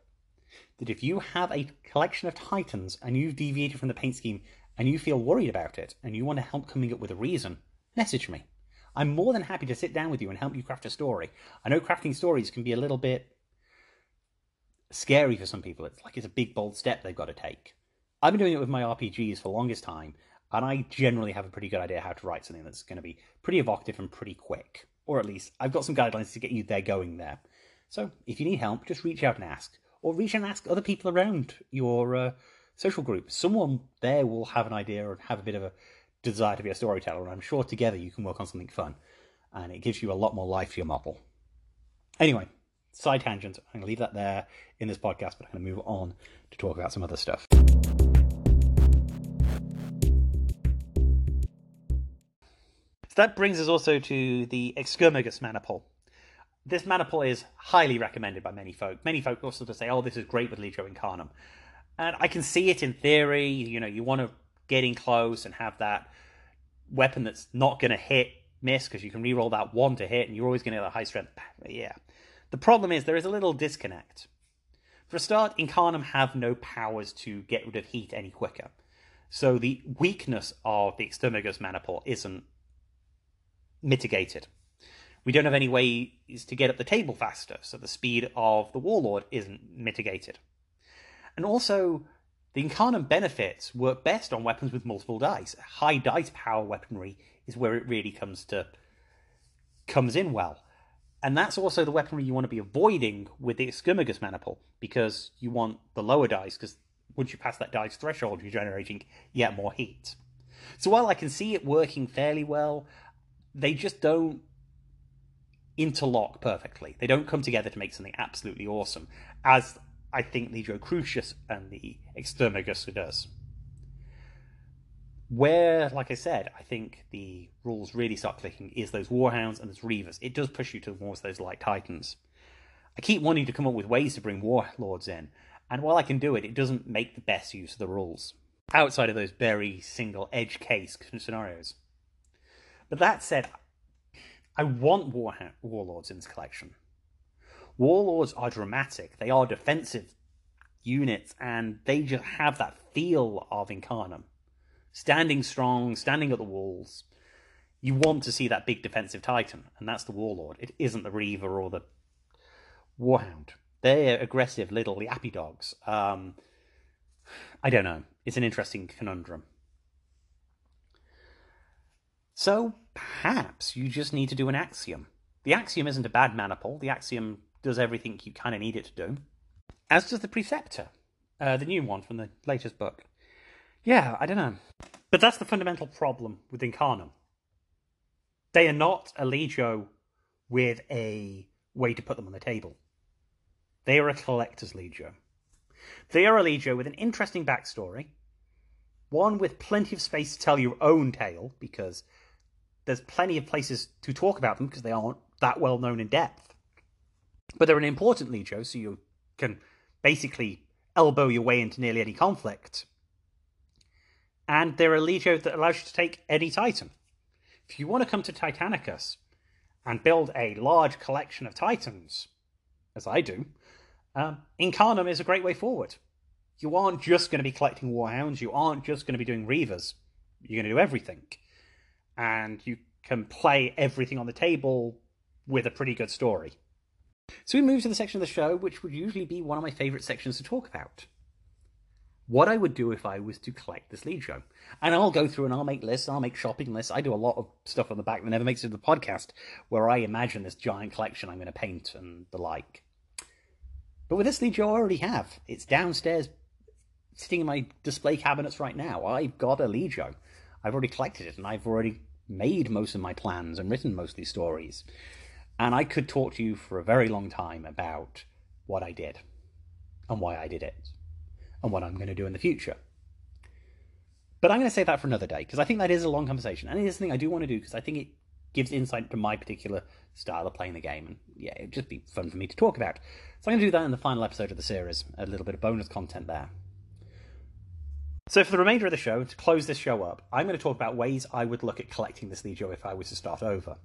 that if you have a collection of Titans and you've deviated from the paint scheme and you feel worried about it and you want to help coming up with a reason, message me. I'm more than happy to sit down with you and help you craft a story. I know crafting stories can be a little bit scary for some people. It's like it's a big bold step they've got to take. I've been doing it with my RPGs for the longest time, and I generally have a pretty good idea how to write something that's going to be pretty evocative and pretty quick. Or at least I've got some guidelines to get you there going there. So if you need help, just reach out and ask. Or reach out and ask other people around your uh, social group. Someone there will have an idea or have a bit of a desire to be a storyteller, and I'm sure together you can work on something fun. And it gives you a lot more life to your model. Anyway, side tangent. I'm going to leave that there in this podcast, but I'm going to move on to talk about some other stuff. So that brings us also to the Excurmagus Maniple. This Maniple is highly recommended by many folk. Many folk also to say, oh, this is great with Legio Ignatum. And I can see it in theory. You know, you want to get in close and have that weapon that's not going to hit, miss, because you can re-roll that one to hit, and you're always going to get a high strength. Yeah. The problem is there is a little disconnect. For a start, Ignatum have no powers to get rid of heat any quicker. So the weakness of the Excurmagus Maniple isn't mitigated. We don't have any ways to get up the table faster, so the speed of the Warlord isn't mitigated. And also, the Ignatum benefits work best on weapons with multiple dice. High dice power weaponry is where it really comes to comes in well. And that's also the weaponry you want to be avoiding with the Excurmagus Maniple, because you want the lower dice, because once you pass that dice threshold, you're generating yet more heat. So while I can see it working fairly well, they just don't interlock perfectly. They don't come together to make something absolutely awesome, as I think Legio Crucius and the Excurmagus does. Where, like I said, I think the rules really start clicking is those Warhounds and those Reavers. It does push you towards those light Titans. I keep wanting to come up with ways to bring Warlords in, and while I can do it, it doesn't make the best use of the rules, outside of those very single edge case scenarios. But that said, I want war- warlords in this collection. Warlords are dramatic. They are defensive units, and they just have that feel of Ignatum. Standing strong, standing at the walls. You want to see that big defensive titan, and that's the Warlord. It isn't the Reaver or the Warhound. They're aggressive little yappy dogs. Um, I don't know. It's an interesting conundrum. So perhaps you just need to do an axiom. The axiom isn't a bad maniple. The axiom does everything you kind of need it to do. As does the preceptor, uh, the new one from the latest book. Yeah, I don't know. But that's the fundamental problem with Ignatum. They are not a Legio with a way to put them on the table. They are a collector's Legio. They are a Legio with an interesting backstory, one with plenty of space to tell your own tale, because there's plenty of places to talk about them because they aren't that well known in depth. But they're an important legio, so you can basically elbow your way into nearly any conflict. And they're a legio that allows you to take any titan. If you want to come to Titanicus and build a large collection of titans, as I do, um, Ignatum is a great way forward. you aren't just going to be collecting warhounds. You aren't just going to be doing reavers. You're going to do everything, and you can play everything on the table with a pretty good story. So we move to the section of the show which would usually be one of my favourite sections to talk about. What I would do if I was to collect this Legio. And I'll go through and I'll make lists, I'll make shopping lists. I do a lot of stuff on the back that never makes it to the podcast where I imagine this giant collection I'm going to paint and the like. But with this Legio I already have. It's downstairs, sitting in my display cabinets right now. I've got a Legio. I've already collected it and I've already made most of my plans and written most of these stories. And I could talk to you for a very long time about what I did and why I did it and what I'm going to do in the future. But I'm going to save that for another day because I think that is a long conversation. And it is something I do want to do because I think it gives insight to my particular style of playing the game. And yeah, it'd just be fun for me to talk about. So I'm going to do that in the final episode of the series, a little bit of bonus content there. So for the remainder of the show, to close this show up, I'm going to talk about ways I would look at collecting this Legio if I was to start over.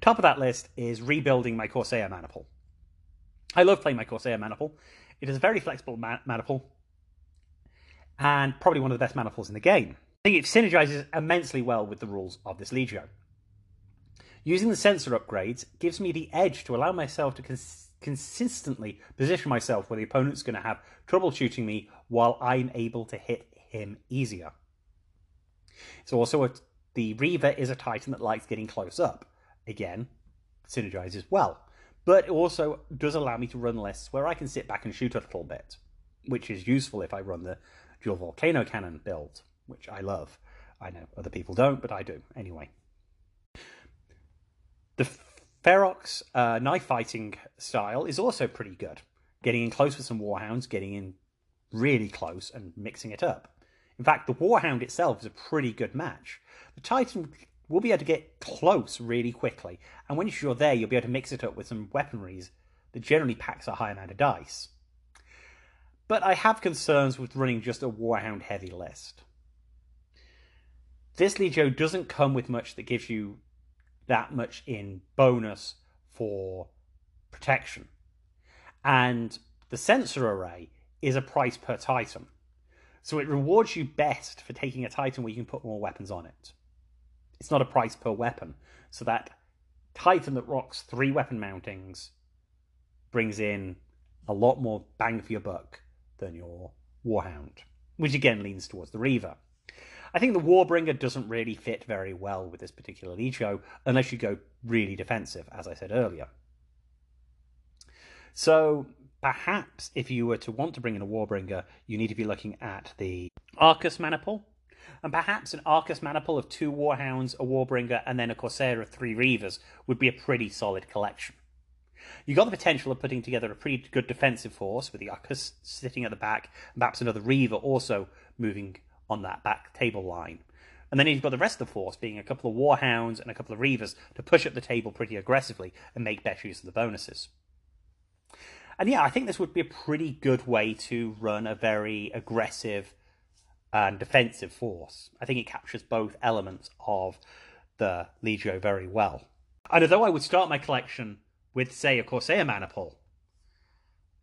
Top of that list is rebuilding my Corsair maniple. I love playing my Corsair maniple. It is a very flexible maniple and probably one of the best maniples in the game. I think it synergizes immensely well with the rules of this Legio. Using the sensor upgrades gives me the edge to allow myself to cons- consistently position myself where the opponent's going to have trouble shooting me while I'm able to hit him easier. It's also the Reaver is a Titan that likes getting close up again, synergizes well. But also does allow me to run lists where I can sit back and shoot a little bit, which is useful if I run the dual volcano cannon build, which I love. I know other people don't, but I do anyway. The Ferrox uh, knife fighting style is also pretty good. Getting in close with some Warhounds, getting in really close and mixing it up. In fact, the Warhound itself is a pretty good match. The Titan will be able to get close really quickly. And when you're there, you'll be able to mix it up with some weaponries that generally packs a high amount of dice. But I have concerns with running just a Warhound heavy list. This Legio doesn't come with much that gives you that much in bonus for protection. And the sensor array is a price per Titan. So it rewards you best for taking a Titan where you can put more weapons on it it's not a price per weapon. So that Titan that rocks three weapon mountings brings in a lot more bang for your buck than your Warhound, which again leans towards the Reaver. I think the Warbringer doesn't really fit very well with this particular Legio unless you go really defensive, as I said earlier. So perhaps if you were to want to bring in a Warbringer, you need to be looking at the Arcus Maniple, and perhaps an Arcus Maniple of two Warhounds, a Warbringer, and then a Corsair of three Reavers would be a pretty solid collection. You got the potential of putting together a pretty good defensive force with the Arcus sitting at the back, and perhaps another Reaver also moving on that back table line. And then you've got the rest of the force being a couple of Warhounds and a couple of Reavers to push up the table pretty aggressively and make better use of the bonuses. And yeah, I think this would be a pretty good way to run a very aggressive and defensive force. I think it captures both elements of the Legio very well. And although I would start my collection with, say, a Corsair Maniple,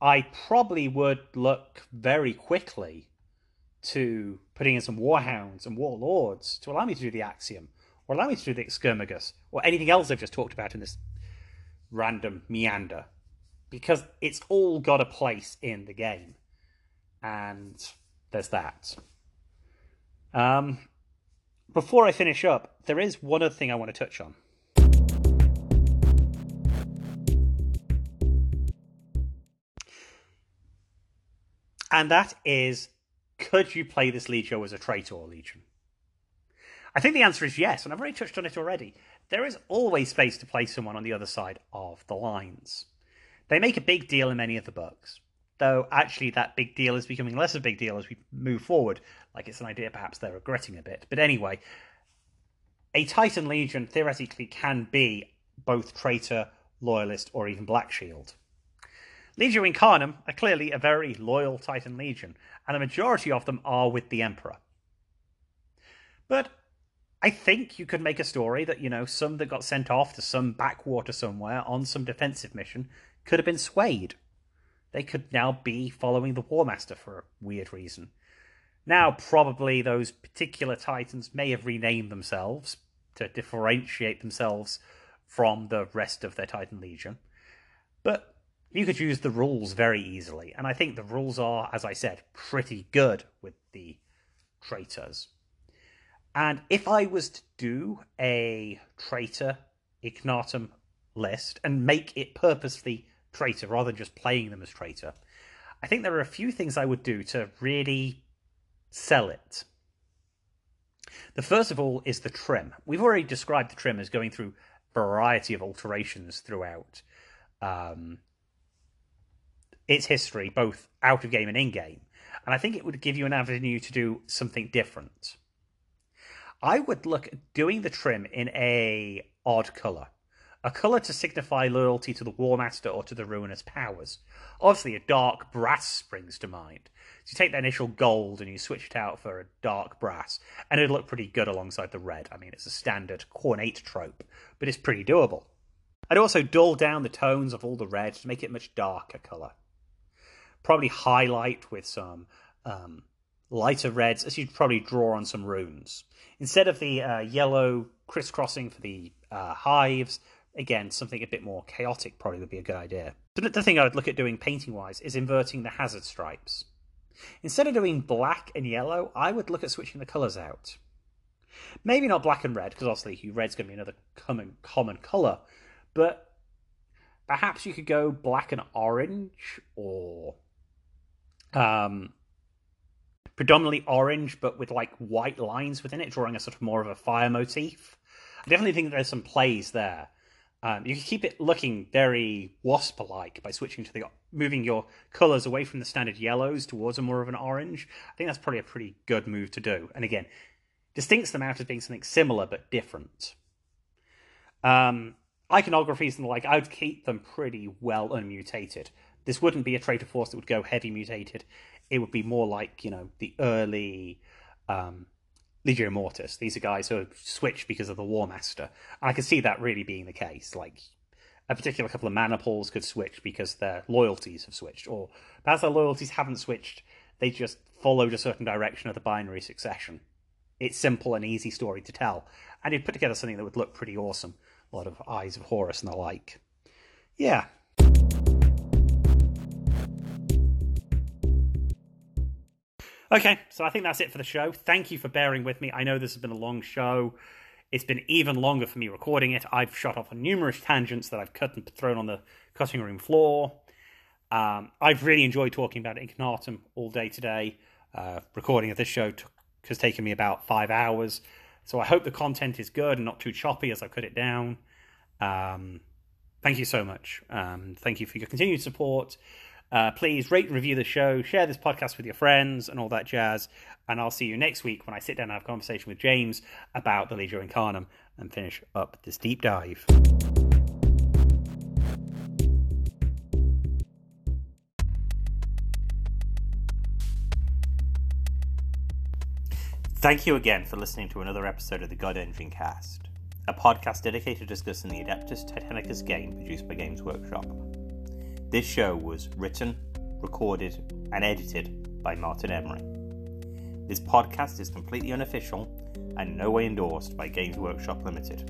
I probably would look very quickly to putting in some Warhounds and Warlords to allow me to do the Axiom, or allow me to do the Excurmagus, or anything else I've just talked about in this random meander. Because it's all got a place in the game. And there's that. Um, before I finish up, there is one other thing I want to touch on. And that is could you play this Legio as a traitor Legion? I think the answer is yes, and I've already touched on it already. There is always space to play someone on the other side of the lines. They make a big deal in many of the books though actually that big deal is becoming less of a big deal as we move forward. Like it's an idea perhaps they're regretting a bit. But anyway, a Titan Legion theoretically can be both traitor, loyalist, or even Black Shield. Legio Ignatum are clearly a very loyal Titan Legion, and the majority of them are with the Emperor. But I think you could make a story that, you know, some that got sent off to some backwater somewhere on some defensive mission could have been swayed they could now be following the War Master for a weird reason. Now, probably those particular Titans may have renamed themselves to differentiate themselves from the rest of their Titan Legion. But you could use the rules very easily, and I think the rules are, as I said, pretty good with the traitors. And if I was to do a traitor ignatum list and make it purposely traitor rather than just playing them as traitor, I think there are a few things I would do to really sell it. The first of all is the trim. We've already described the trim as going through a variety of alterations throughout um, its history, both out of game and in game. And I think it would give you an avenue to do something different. I would look at doing the trim in a odd color. A colour to signify loyalty to the War Master or to the Ruinous Powers. Obviously, a dark brass springs to mind. So you take the initial gold and you switch it out for a dark brass, and it'll look pretty good alongside the red. I mean, it's a standard Khornate trope, but it's pretty doable. I'd also dull down the tones of all the red to make it much darker colour. Probably highlight with some um, lighter reds, as you'd probably draw on some runes. Instead of the uh, yellow crisscrossing for the uh, hives, again, something a bit more chaotic probably would be a good idea. The thing I would look at doing painting wise is inverting the hazard stripes. Instead of doing black and yellow, I would look at switching the colours out. Maybe not black and red, because obviously red's going to be another common common colour, but perhaps you could go black and orange, or um, predominantly orange, but with like white lines within it, drawing a sort of more of a fire motif. I definitely think there's some plays there. Um, you can keep it looking very wasp-like by switching to the moving your colors away from the standard yellows towards a more of an orange. I think that's probably a pretty good move to do. And again, distincts them out as being something similar but different. Um, iconographies and the like, I would keep them pretty well unmutated. This wouldn't be a traitor force that would go heavy mutated. It would be more like you know the early um, Legio Mortis. These are guys who have switched because of the War Master. And I can see that really being the case. Like a particular couple of maniples could switch because their loyalties have switched, or perhaps their loyalties haven't switched. They just followed a certain direction of the binary succession. It's simple and easy story to tell, and you'd put together something that would look pretty awesome. A lot of Eyes of Horus and the like. Yeah, Okay, so I think that's it for the show. Thank you for bearing with me. I know this has been a long show. It's been even longer for me recording it. I've shot off on numerous tangents that I've cut and thrown on the cutting room floor. Um, I've really enjoyed talking about Ignatum all day today. Uh, recording of this show has taken me about five hours. So I hope the content is good and not too choppy as I cut it down. Um, thank you so much. Um, thank you for your continued support. Uh, please rate and review the show, share this podcast with your friends, and all that jazz. And I'll see you next week when I sit down and have a conversation with James about the Legio Ignatum and finish up this deep dive. Thank you again for listening to another episode of the God Engine Cast, a podcast dedicated to discussing the Adeptus Titanicus game produced by Games Workshop. This show was written, recorded, and edited by Martin Emery. This podcast is completely unofficial and no way endorsed by Games Workshop Limited.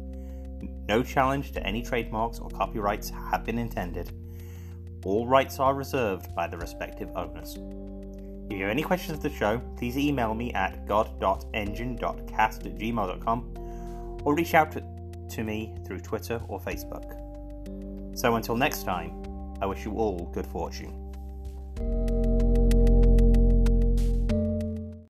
No challenge to any trademarks or copyrights have been intended. All rights are reserved by the respective owners. If you have any questions of the show, please email me at god.engine.cast at gmail.com or reach out to me through Twitter or Facebook. So until next time, I wish you all good fortune.